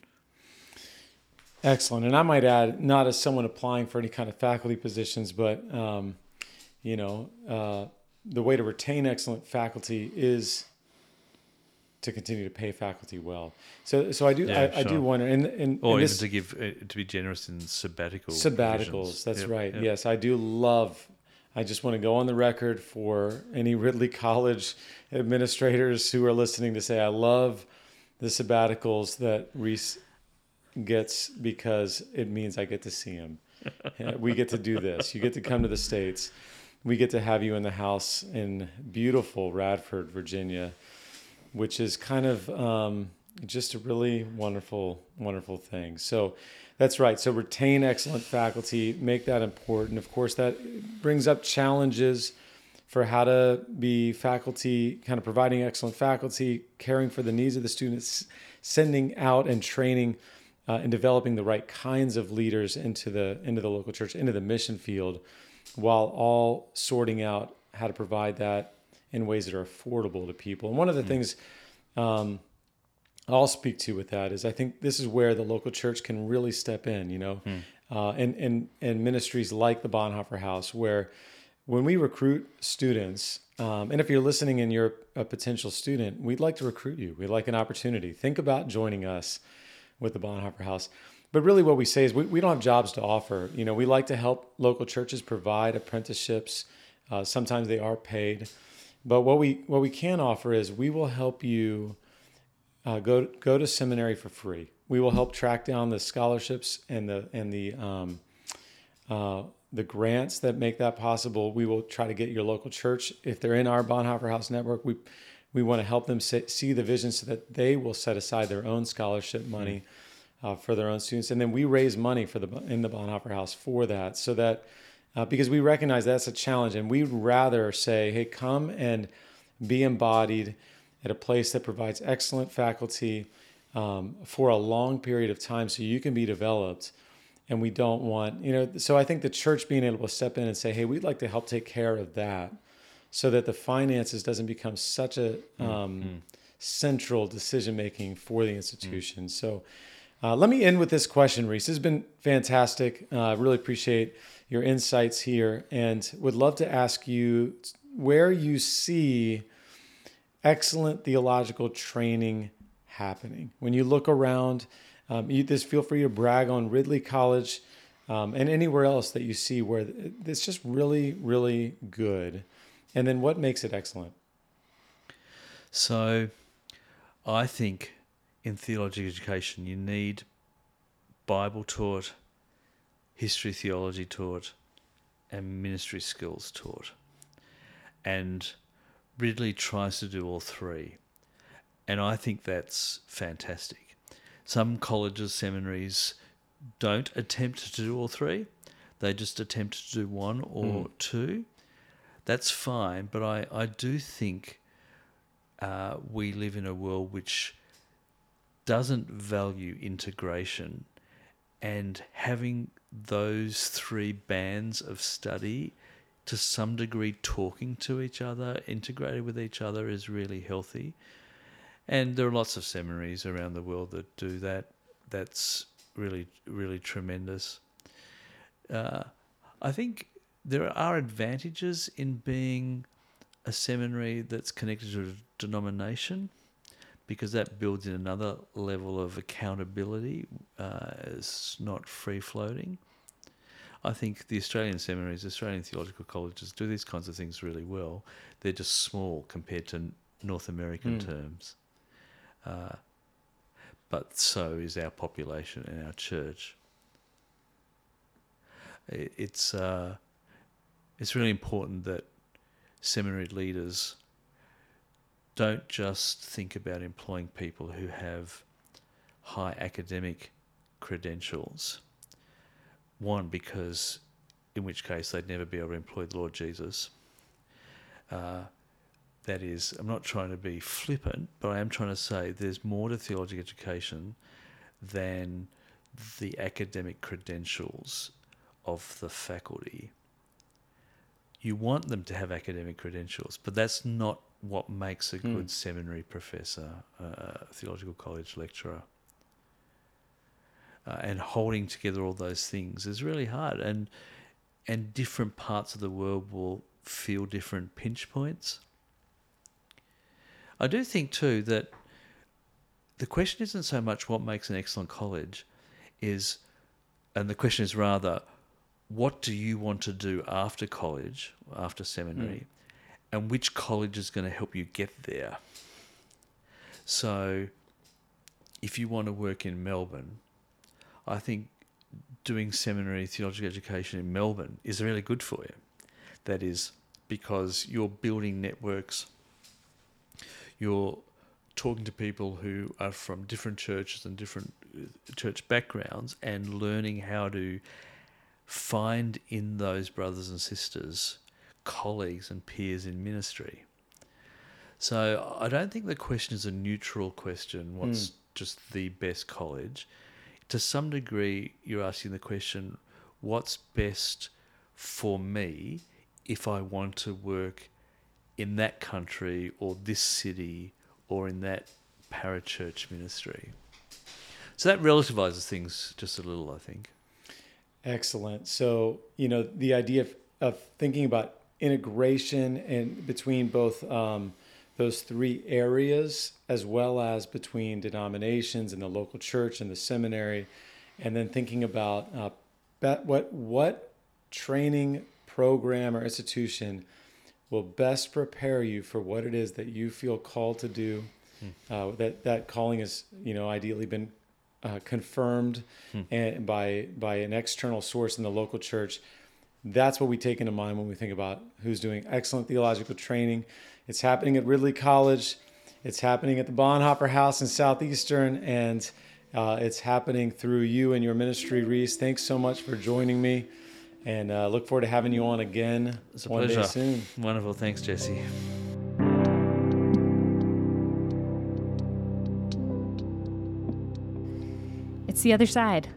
Excellent. And I might add, not as someone applying for any kind of faculty positions, but um, you know, uh, the way to retain excellent faculty is to continue to pay faculty well. So, so I do, yeah, I, sure. I, do wonder, and, and or and even to give uh, to be generous in sabbatical sabbaticals. Provisions. That's yep, right. Yep. Yes, I do love. I just want to go on the record for any Ridley College administrators who are listening to say I love the sabbaticals that Rhys gets because it means I get to see him. we get to do this. You get to come to the states. We get to have you in the house in beautiful Radford, Virginia which is kind of um, just a really wonderful, wonderful thing. So that's right. So retain excellent faculty, make that important. Of course, that brings up challenges for how to be faculty, kind of providing excellent faculty, caring for the needs of the students, sending out and training uh, and developing the right kinds of leaders into the into the local church, into the mission field, while all sorting out how to provide that in ways that are affordable to people. And one of the mm. things um, I'll speak to with that is I think this is where the local church can really step in, you know, mm. uh, and, and, and ministries like the Bonhoeffer House, where when we recruit students, um, and if you're listening and you're a potential student, we'd like to recruit you. We'd like an opportunity. Think about joining us with the Bonhoeffer House. But really, what we say is we, we don't have jobs to offer. You know, we like to help local churches provide apprenticeships. Uh, sometimes they are paid. But what we what we can offer is we will help you uh, go go to seminary for free. We will help track down the scholarships and the and the um, uh, the grants that make that possible. We will try to get your local church if they're in our Bonhoeffer House network. We we want to help them see the vision so that they will set aside their own scholarship money uh, for their own students, and then we raise money for the in the Bonhoeffer House for that, so that uh, because we recognize that's a challenge and we'd rather say, hey, come and be embodied at a place that provides excellent faculty um, for a long period of time so you can be developed. And we don't want, you know, so I think the church being able to step in and say, hey, we'd like to help take care of that so that the finances doesn't become such a um, mm-hmm. central decision making for the institution. Mm-hmm. So uh, let me end with this question, Rhys. This has been fantastic. Uh, I really appreciate your insights here and would love to ask you where you see excellent theological training happening. When you look around, um, you just feel free to brag on Ridley College um, and anywhere else that you see where it's just really, really good. And then what makes it excellent? So I think in theological education, you need Bible taught history theology taught and ministry skills taught. And Ridley tries to do all three. And I think that's fantastic. Some colleges, seminaries don't attempt to do all three, they just attempt to do one or mm. two. That's fine, but I, I do think uh, we live in a world which doesn't value integration and having those three bands of study to some degree talking to each other, integrated with each other is really healthy. And there are lots of seminaries around the world that do that. That's really, really tremendous. Uh, I think there are advantages in being a seminary that's connected to a denomination because that builds in another level of accountability. Uh, it's not free floating. I think the Australian seminaries, Australian theological colleges do these kinds of things really well. They're just small compared to North American mm. terms. Uh, but so is our population and our church. It's uh, it's really important that seminary leaders don't just think about employing people who have high academic credentials. One, because in which case they'd never be able to employ the Lord Jesus. Uh, that is, I'm not trying to be flippant, but I am trying to say there's more to theological education than the academic credentials of the faculty. You want them to have academic credentials, but that's not what makes a good Mm. seminary professor, a theological college lecturer. Uh, and holding together all those things is really hard, and and different parts of the world will feel different pinch points. I do think too that the question isn't so much what makes an excellent college, is, and the question is rather, what do you want to do after college, after seminary, and which college is going to help you get there. So, if you want to work in Melbourne, I think doing seminary theological education in Melbourne is really good for you. That is because you're building networks, you're talking to people who are from different churches and different uh, church backgrounds and learning how to find in those brothers and sisters colleagues and peers in ministry. So I don't think the question is a neutral question what's hmm. just the best college. To some degree, you're asking the question what's best for me if I want to work in that country or this city or in that parachurch ministry. So that relativizes things just a little, I think. Excellent. So, you know, the idea of, of thinking about integration and between both um, those three areas, as well as between denominations and the local church and the seminary, and then thinking about uh, bet what what training program or institution will best prepare you for what it is that you feel called to do. Uh, that that calling has, you know, ideally been uh, confirmed and by by an external source in the local church. That's what we take into mind when we think about who's doing excellent theological training. It's happening at Ridley College. It's happening at the Bonhoeffer House in Southeastern, and uh, it's happening through you and your ministry, Rhys. Thanks so much for joining me, and uh, look forward to having you on again It's a one pleasure. day soon. Wonderful. Thanks, Jesse. The other side.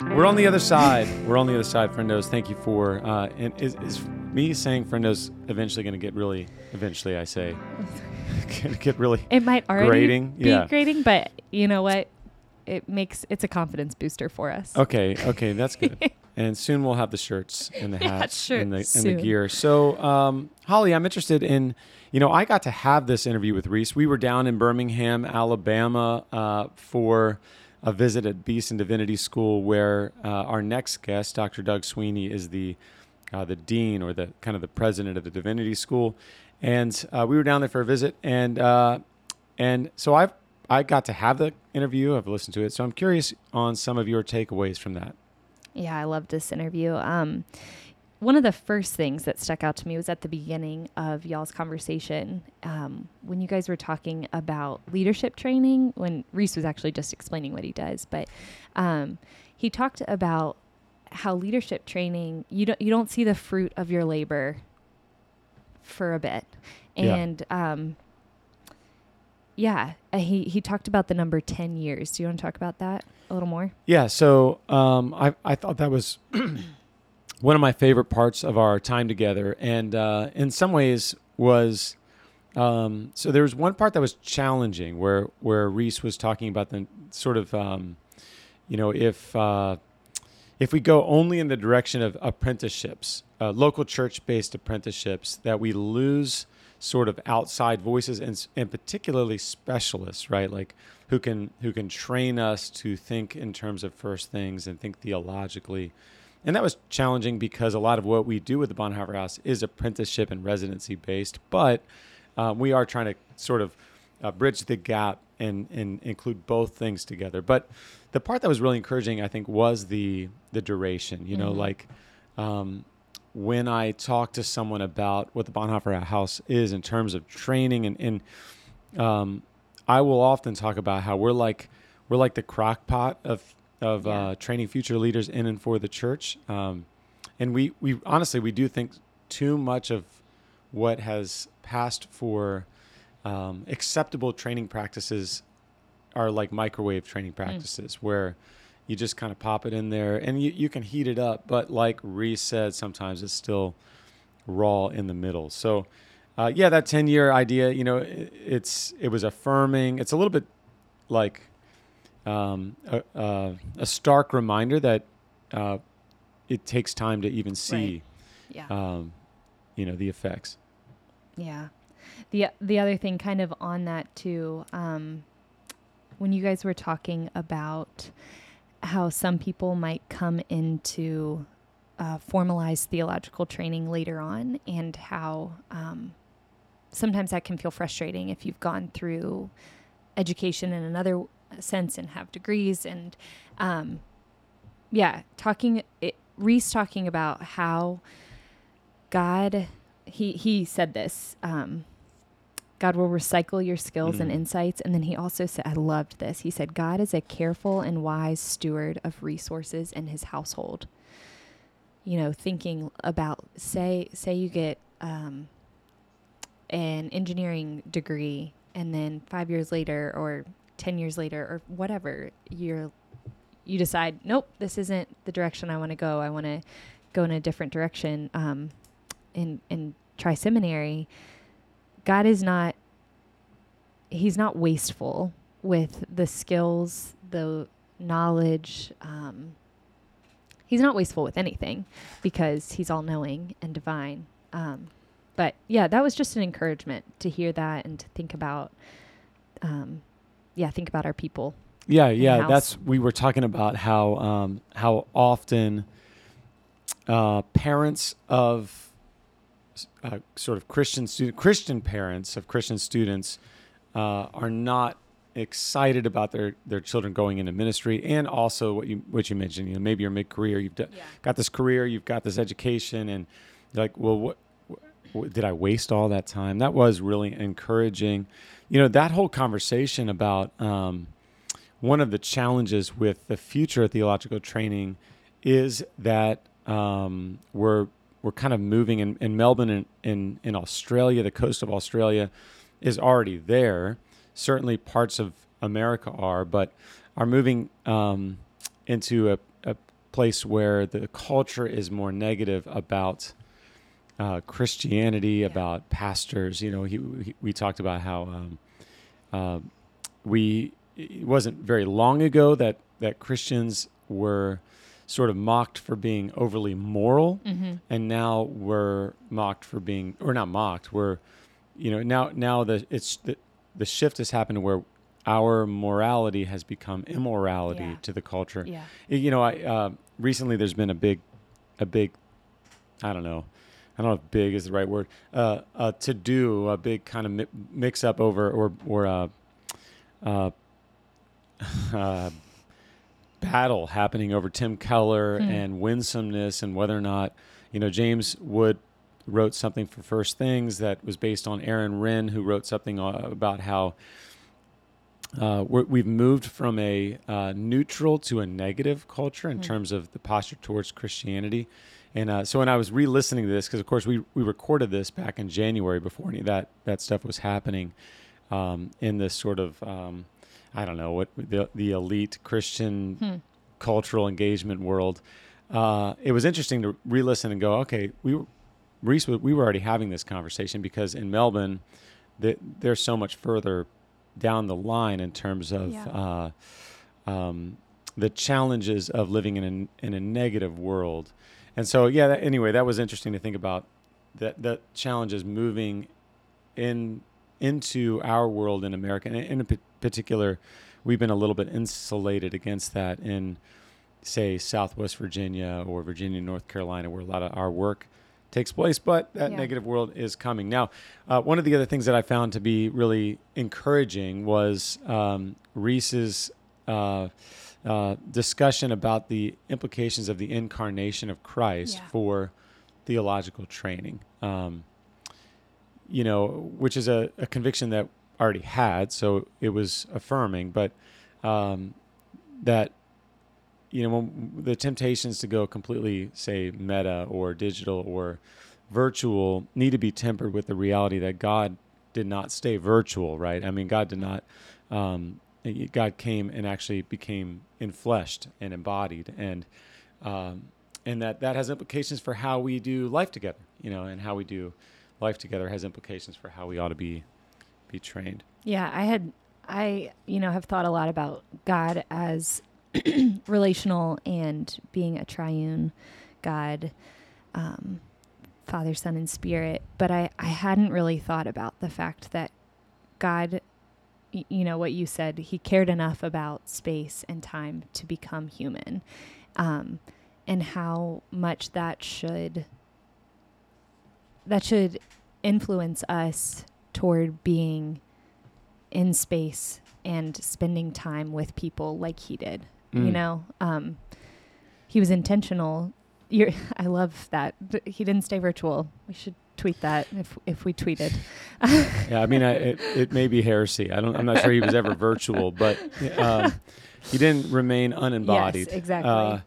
We're on the other side. We're on the other side, friendos. Thank you for. Uh, and is, is me saying friendos eventually going to get really? Eventually, I say, get really. It might already Grading? be Yeah. grading, but you know what? It makes it's a confidence booster for us. Okay, okay, that's good. and soon we'll have the shirts and the Yeah, hats sure, and the and the gear. So, um, Holly, I'm interested in. You know, I got to have this interview with Rhys. We were down in Birmingham, Alabama, uh, for a visit at Beeson Divinity School, where uh, our next guest, Dr. Doug Sweeney, is the uh, the dean or the kind of the president of the Divinity School, and uh, we were down there for a visit, and uh, and so I've I got to have the interview. I've listened to it, so I'm curious on some of your takeaways from that. Yeah, I loved this interview. Um, one of the first things that stuck out to me was at the beginning of y'all's conversation um, when you guys were talking about leadership training. When Rhys was actually just explaining what he does, but um, he talked about how leadership training you don't you don't see the fruit of your labor for a bit, Yeah. and um, yeah, uh, he he talked about the number ten years. Do you want to talk about that a little more? Yeah, so um, I I thought that was one of my favorite parts of our time together, and uh, in some ways was um, so there was one part that was challenging where where Rhys was talking about the sort of um, you know if uh, if we go only in the direction of apprenticeships, uh, local church based apprenticeships, that we lose sort of outside voices and, and particularly specialists, right? Like who can who can train us to think in terms of first things and think theologically. And that was challenging because a lot of what we do with the Bonhoeffer House is apprenticeship and residency based, but um, we are trying to sort of uh, bridge the gap and, and include both things together. But the part that was really encouraging, I think, was the the duration. You know, Mhm. like um, when I talk to someone about what the Bonhoeffer House is in terms of training and, and um, I will often talk about how we're like we're like the crock pot of of Yeah. uh, training future leaders in and for the church. Um, and we we honestly we do think too much of what has passed for um, acceptable training practices are like microwave training practices where you just kind of pop it in there and you, you can heat it up but like Rhys said sometimes it's still raw in the middle so uh, yeah that 10 year idea you know it, it's it was affirming it's a little bit like um, a, a, a stark reminder that uh, it takes time to even see Yeah. um, you know the effects Yeah. The the other thing kind of on that too, um, when you guys were talking about how some people might come into uh, formalized theological training later on and how um, sometimes that can feel frustrating if you've gone through education in another sense and have degrees and um, yeah talking it, rhys talking about how god he he said this um, god will recycle your skills and Mhm. insights. And then he also said i loved this. He said god is a careful and wise steward of resources in his household. You know thinking about say say you get um, an engineering degree and then five years later or 10 years later or whatever you're you decide nope this isn't the direction i want to go. I want to go in a different direction um, and and try seminary god is not he's not wasteful with the skills the knowledge um, he's not wasteful with anything because he's all knowing and divine. Um, but yeah that was just an encouragement to hear that and to think about um, yeah think about our people Yeah, yeah. That's we were talking about how um, how often uh, parents of uh, sort of Christian student Christian parents of Christian students uh, are not excited about their their children going into ministry, and also what you what you mentioned. You know, maybe you're mid career, you've d- got this career, you've got this education, and you're like, well, what, what did I waste all that time? That was really encouraging. You know, that whole conversation about. Um, one of the challenges with the future of theological training is that um, we're we're kind of moving in, in Melbourne in, in in Australia, the coast of Australia is already there. Certainly, parts of America are, but are moving um, into a, a place where the culture is more negative about uh, Christianity, about pastors. You know, he, he, we talked about how um, uh, we it wasn't very long ago that that Christians were sort of mocked for being overly moral, mm-hmm. and now we're mocked for being, or not mocked. We're, you know, now now the it's the, the shift has happened where our morality has become immorality Yeah. to the culture. yeah You know, I uh, recently there's been a big, a big, I don't know, I don't know if big is the right word. Uh, uh, to do a big kind of mi- mix up over or or uh, uh, uh, battle happening over Tim Keller Hmm. and winsomeness and whether or not you know James Wood wrote something for First Things that was based on Aaron Renn, who wrote something uh, about how uh, we're, we've moved from a uh, neutral to a negative culture in Hmm. terms of the posture towards Christianity. And uh, so when I was re-listening to this, because of course we, we recorded this back in January before any of that, that stuff was happening um, in this sort of, um, I don't know, what the, the elite Christian Hmm. cultural engagement world. Uh, it was interesting to re-listen and go, okay, we were, Rhys, we were already having this conversation because in Melbourne, the, they're so much further down the line in terms of Yeah. uh, um, the challenges of living in a, in a negative world. And so, yeah, that, anyway, that was interesting to think about that, that challenges moving in into our world in America. And in p- particular, we've been a little bit insulated against that in, say, Southwest Virginia or Virginia, North Carolina, where a lot of our work takes place. But that Yeah. negative world is coming. Now, uh, one of the other things that I found to be really encouraging was um, Rhys's uh, uh, discussion about the implications of the incarnation of Christ Yeah. for theological training. Um, you know, which is a, a conviction that already had, so it was affirming. But um, that you know when the temptations to go completely say meta or digital or virtual need to be tempered with the reality that God did not stay virtual, right? I mean, God did not. Um, God came and actually became infleshed and embodied, and um, and that that has implications for how we do life together, you know, and how we do life together has implications for how we ought to be be trained. Yeah, I had I you know have thought a lot about God as relational and being a triune God, um, Father, Son, and Spirit. But I I hadn't really thought about the fact that God, you know what you said, He cared enough about space and time to become human, um, and how much that should that should influence us toward being in space and spending time with people like he did. You Mm. know, um, he was intentional. You're, I love that Th- he didn't stay virtual. We should tweet that if if we tweeted. Yeah, I mean, I, it, it may be heresy. I don't. I'm not sure he was ever virtual, but um, he didn't remain unembodied. Yes, exactly. Uh,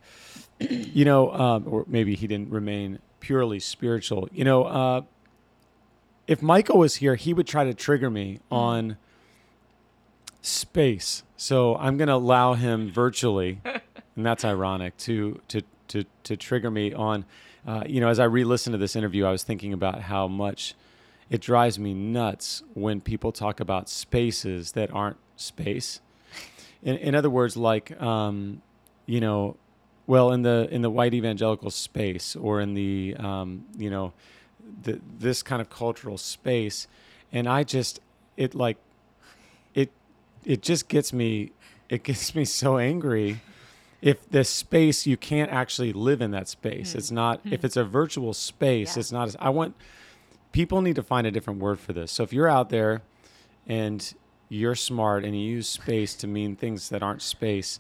you know, um, or maybe he didn't remain purely spiritual. You know, uh, if Michael was here, he would try to trigger me Mm. on space. So I'm going to allow him virtually, and that's ironic to to to to trigger me on. Uh, you know, as I re-listened to this interview, I was thinking about how much it drives me nuts when people talk about spaces that aren't space. In, in other words, like, um, you know, well, in the in the white evangelical space or in the um, you know, the, this kind of cultural space, and I just it like it it just gets me it gets me so angry if the space you can't actually live in that space hmm. it's not if hmm. it's a virtual space Yeah. it's not as i want people need to find a different word for this so if you're out there and you're smart and you use space to mean things that aren't space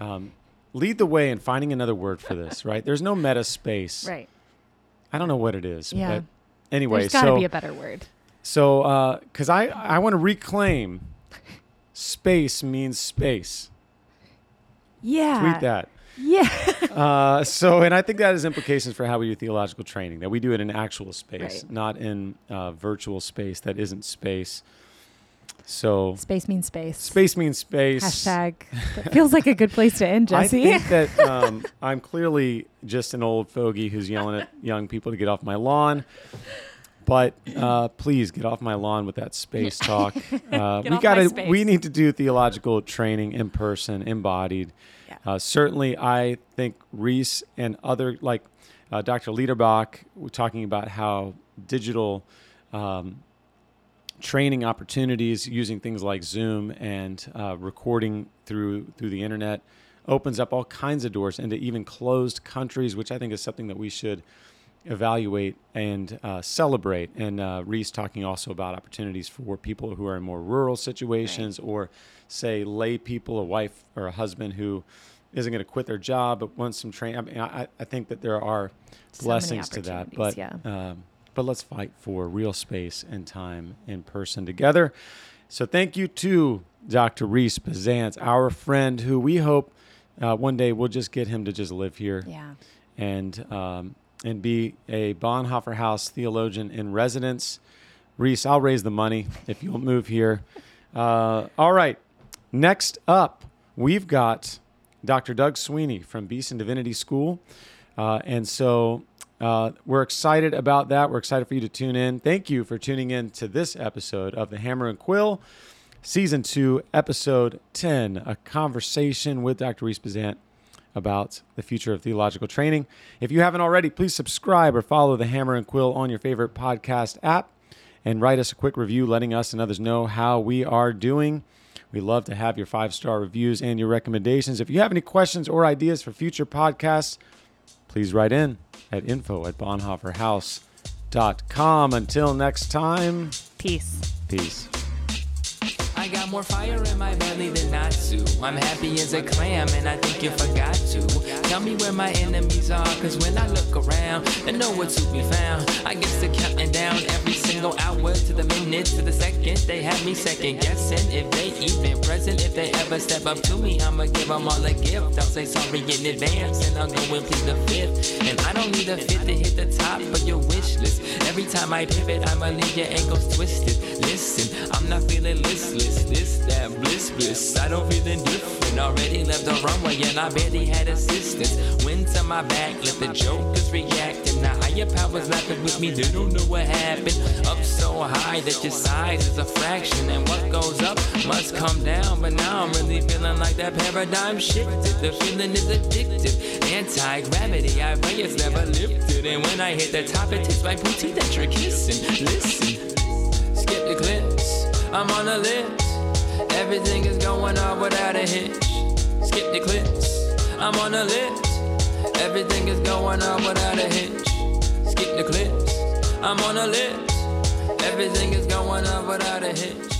um, lead the way in finding another word for this right there's no meta space right. i don't know what it is Yeah. but anyway There's got to so be a better word. so, uh, because I I want to reclaim space means space. Yeah. Tweet that. Yeah. Uh, so, and I think that has implications for how we do theological training. That we do it in actual space, Right. not in uh, virtual space that isn't space. So, space means space. space means space. Hashtag. Feels like a good place to end, Jesse. I think that um, I'm clearly just an old fogey who's yelling at young people to get off my lawn. But uh, please get off my lawn with that space talk. Uh, we got to. We need to do theological training in person, embodied. Yeah. Uh, certainly, I think Rhys and other like uh, Dr. Liederbach were talking about how digital um, training opportunities using things like Zoom and uh, recording through through the internet opens up all kinds of doors into even closed countries, which I think is something that we should evaluate and uh, celebrate. And uh, Rhys talking also about opportunities for people who are in more rural situations, or say lay people, a wife or a husband who isn't going to quit their job but wants some training. I mean, I, I think that there are So blessings to that, but opportunities, um, but let's fight for real space and time in person together. So thank you to Dr. Rhys Bezzant, our friend, who we hope uh, one day we'll just get him to just live here yeah. and um, and be a Bonhoeffer House theologian in residence. Rhys, I'll raise the money if you'll move here. Uh, all right. Next up, we've got Dr. Doug Sweeney from Beeson Divinity School. Uh, and so uh, we're excited about that. We're excited for you to tune in. Thank you for tuning in to this episode of the Hammer and Quill, Season 2, Episode 10, a conversation with Dr. Rhys Bezzant about the future of theological training. If you haven't already, please subscribe or follow the Hammer and Quill on your favorite podcast app and write us a quick review letting us and others know how we are doing. We love to have your five star reviews and your recommendations. If you have any questions or ideas for future podcasts, please write in at info at bonhoefferhouse.com. Until next time, Peace. peace. I got more fire in my belly than to. I'm happy as a clam, and I think you forgot to. Tell me where my enemies are, cause when I look around, I know where to be found. I guess they're counting down every single hour to the minute, to the second. They have me second guessing if they even present. If they ever step up to me, I'ma give them all a gift. I'll say sorry in advance, and I'll go and plead the fifth. And I don't need a fifth to hit the top of your wish list. Every time I pivot, I'ma leave your ankles twisted. Listen, I'm not feeling listless. This, that, bliss, bliss. I don't feel indifferent. Already left the runway and I barely had assistance. Wind to my back, let the jokers react. And the higher powers laughing with me, they don't know what happened. Up so high that your size is a fraction. And what goes up must come down. But now I'm really feeling like that paradigm shifted. The feeling is addictive. Anti gravity, I pray it's never lifted. And when I hit the top, it tastes like booty that you're kissing. Listen skip the cliffs. I'm on a list. Everything is going off without a hitch. Skip the cliffs. I'm on the list. Everything is going off without a hitch. Skip the cliffs. I'm on the list. Everything is going off without a hitch.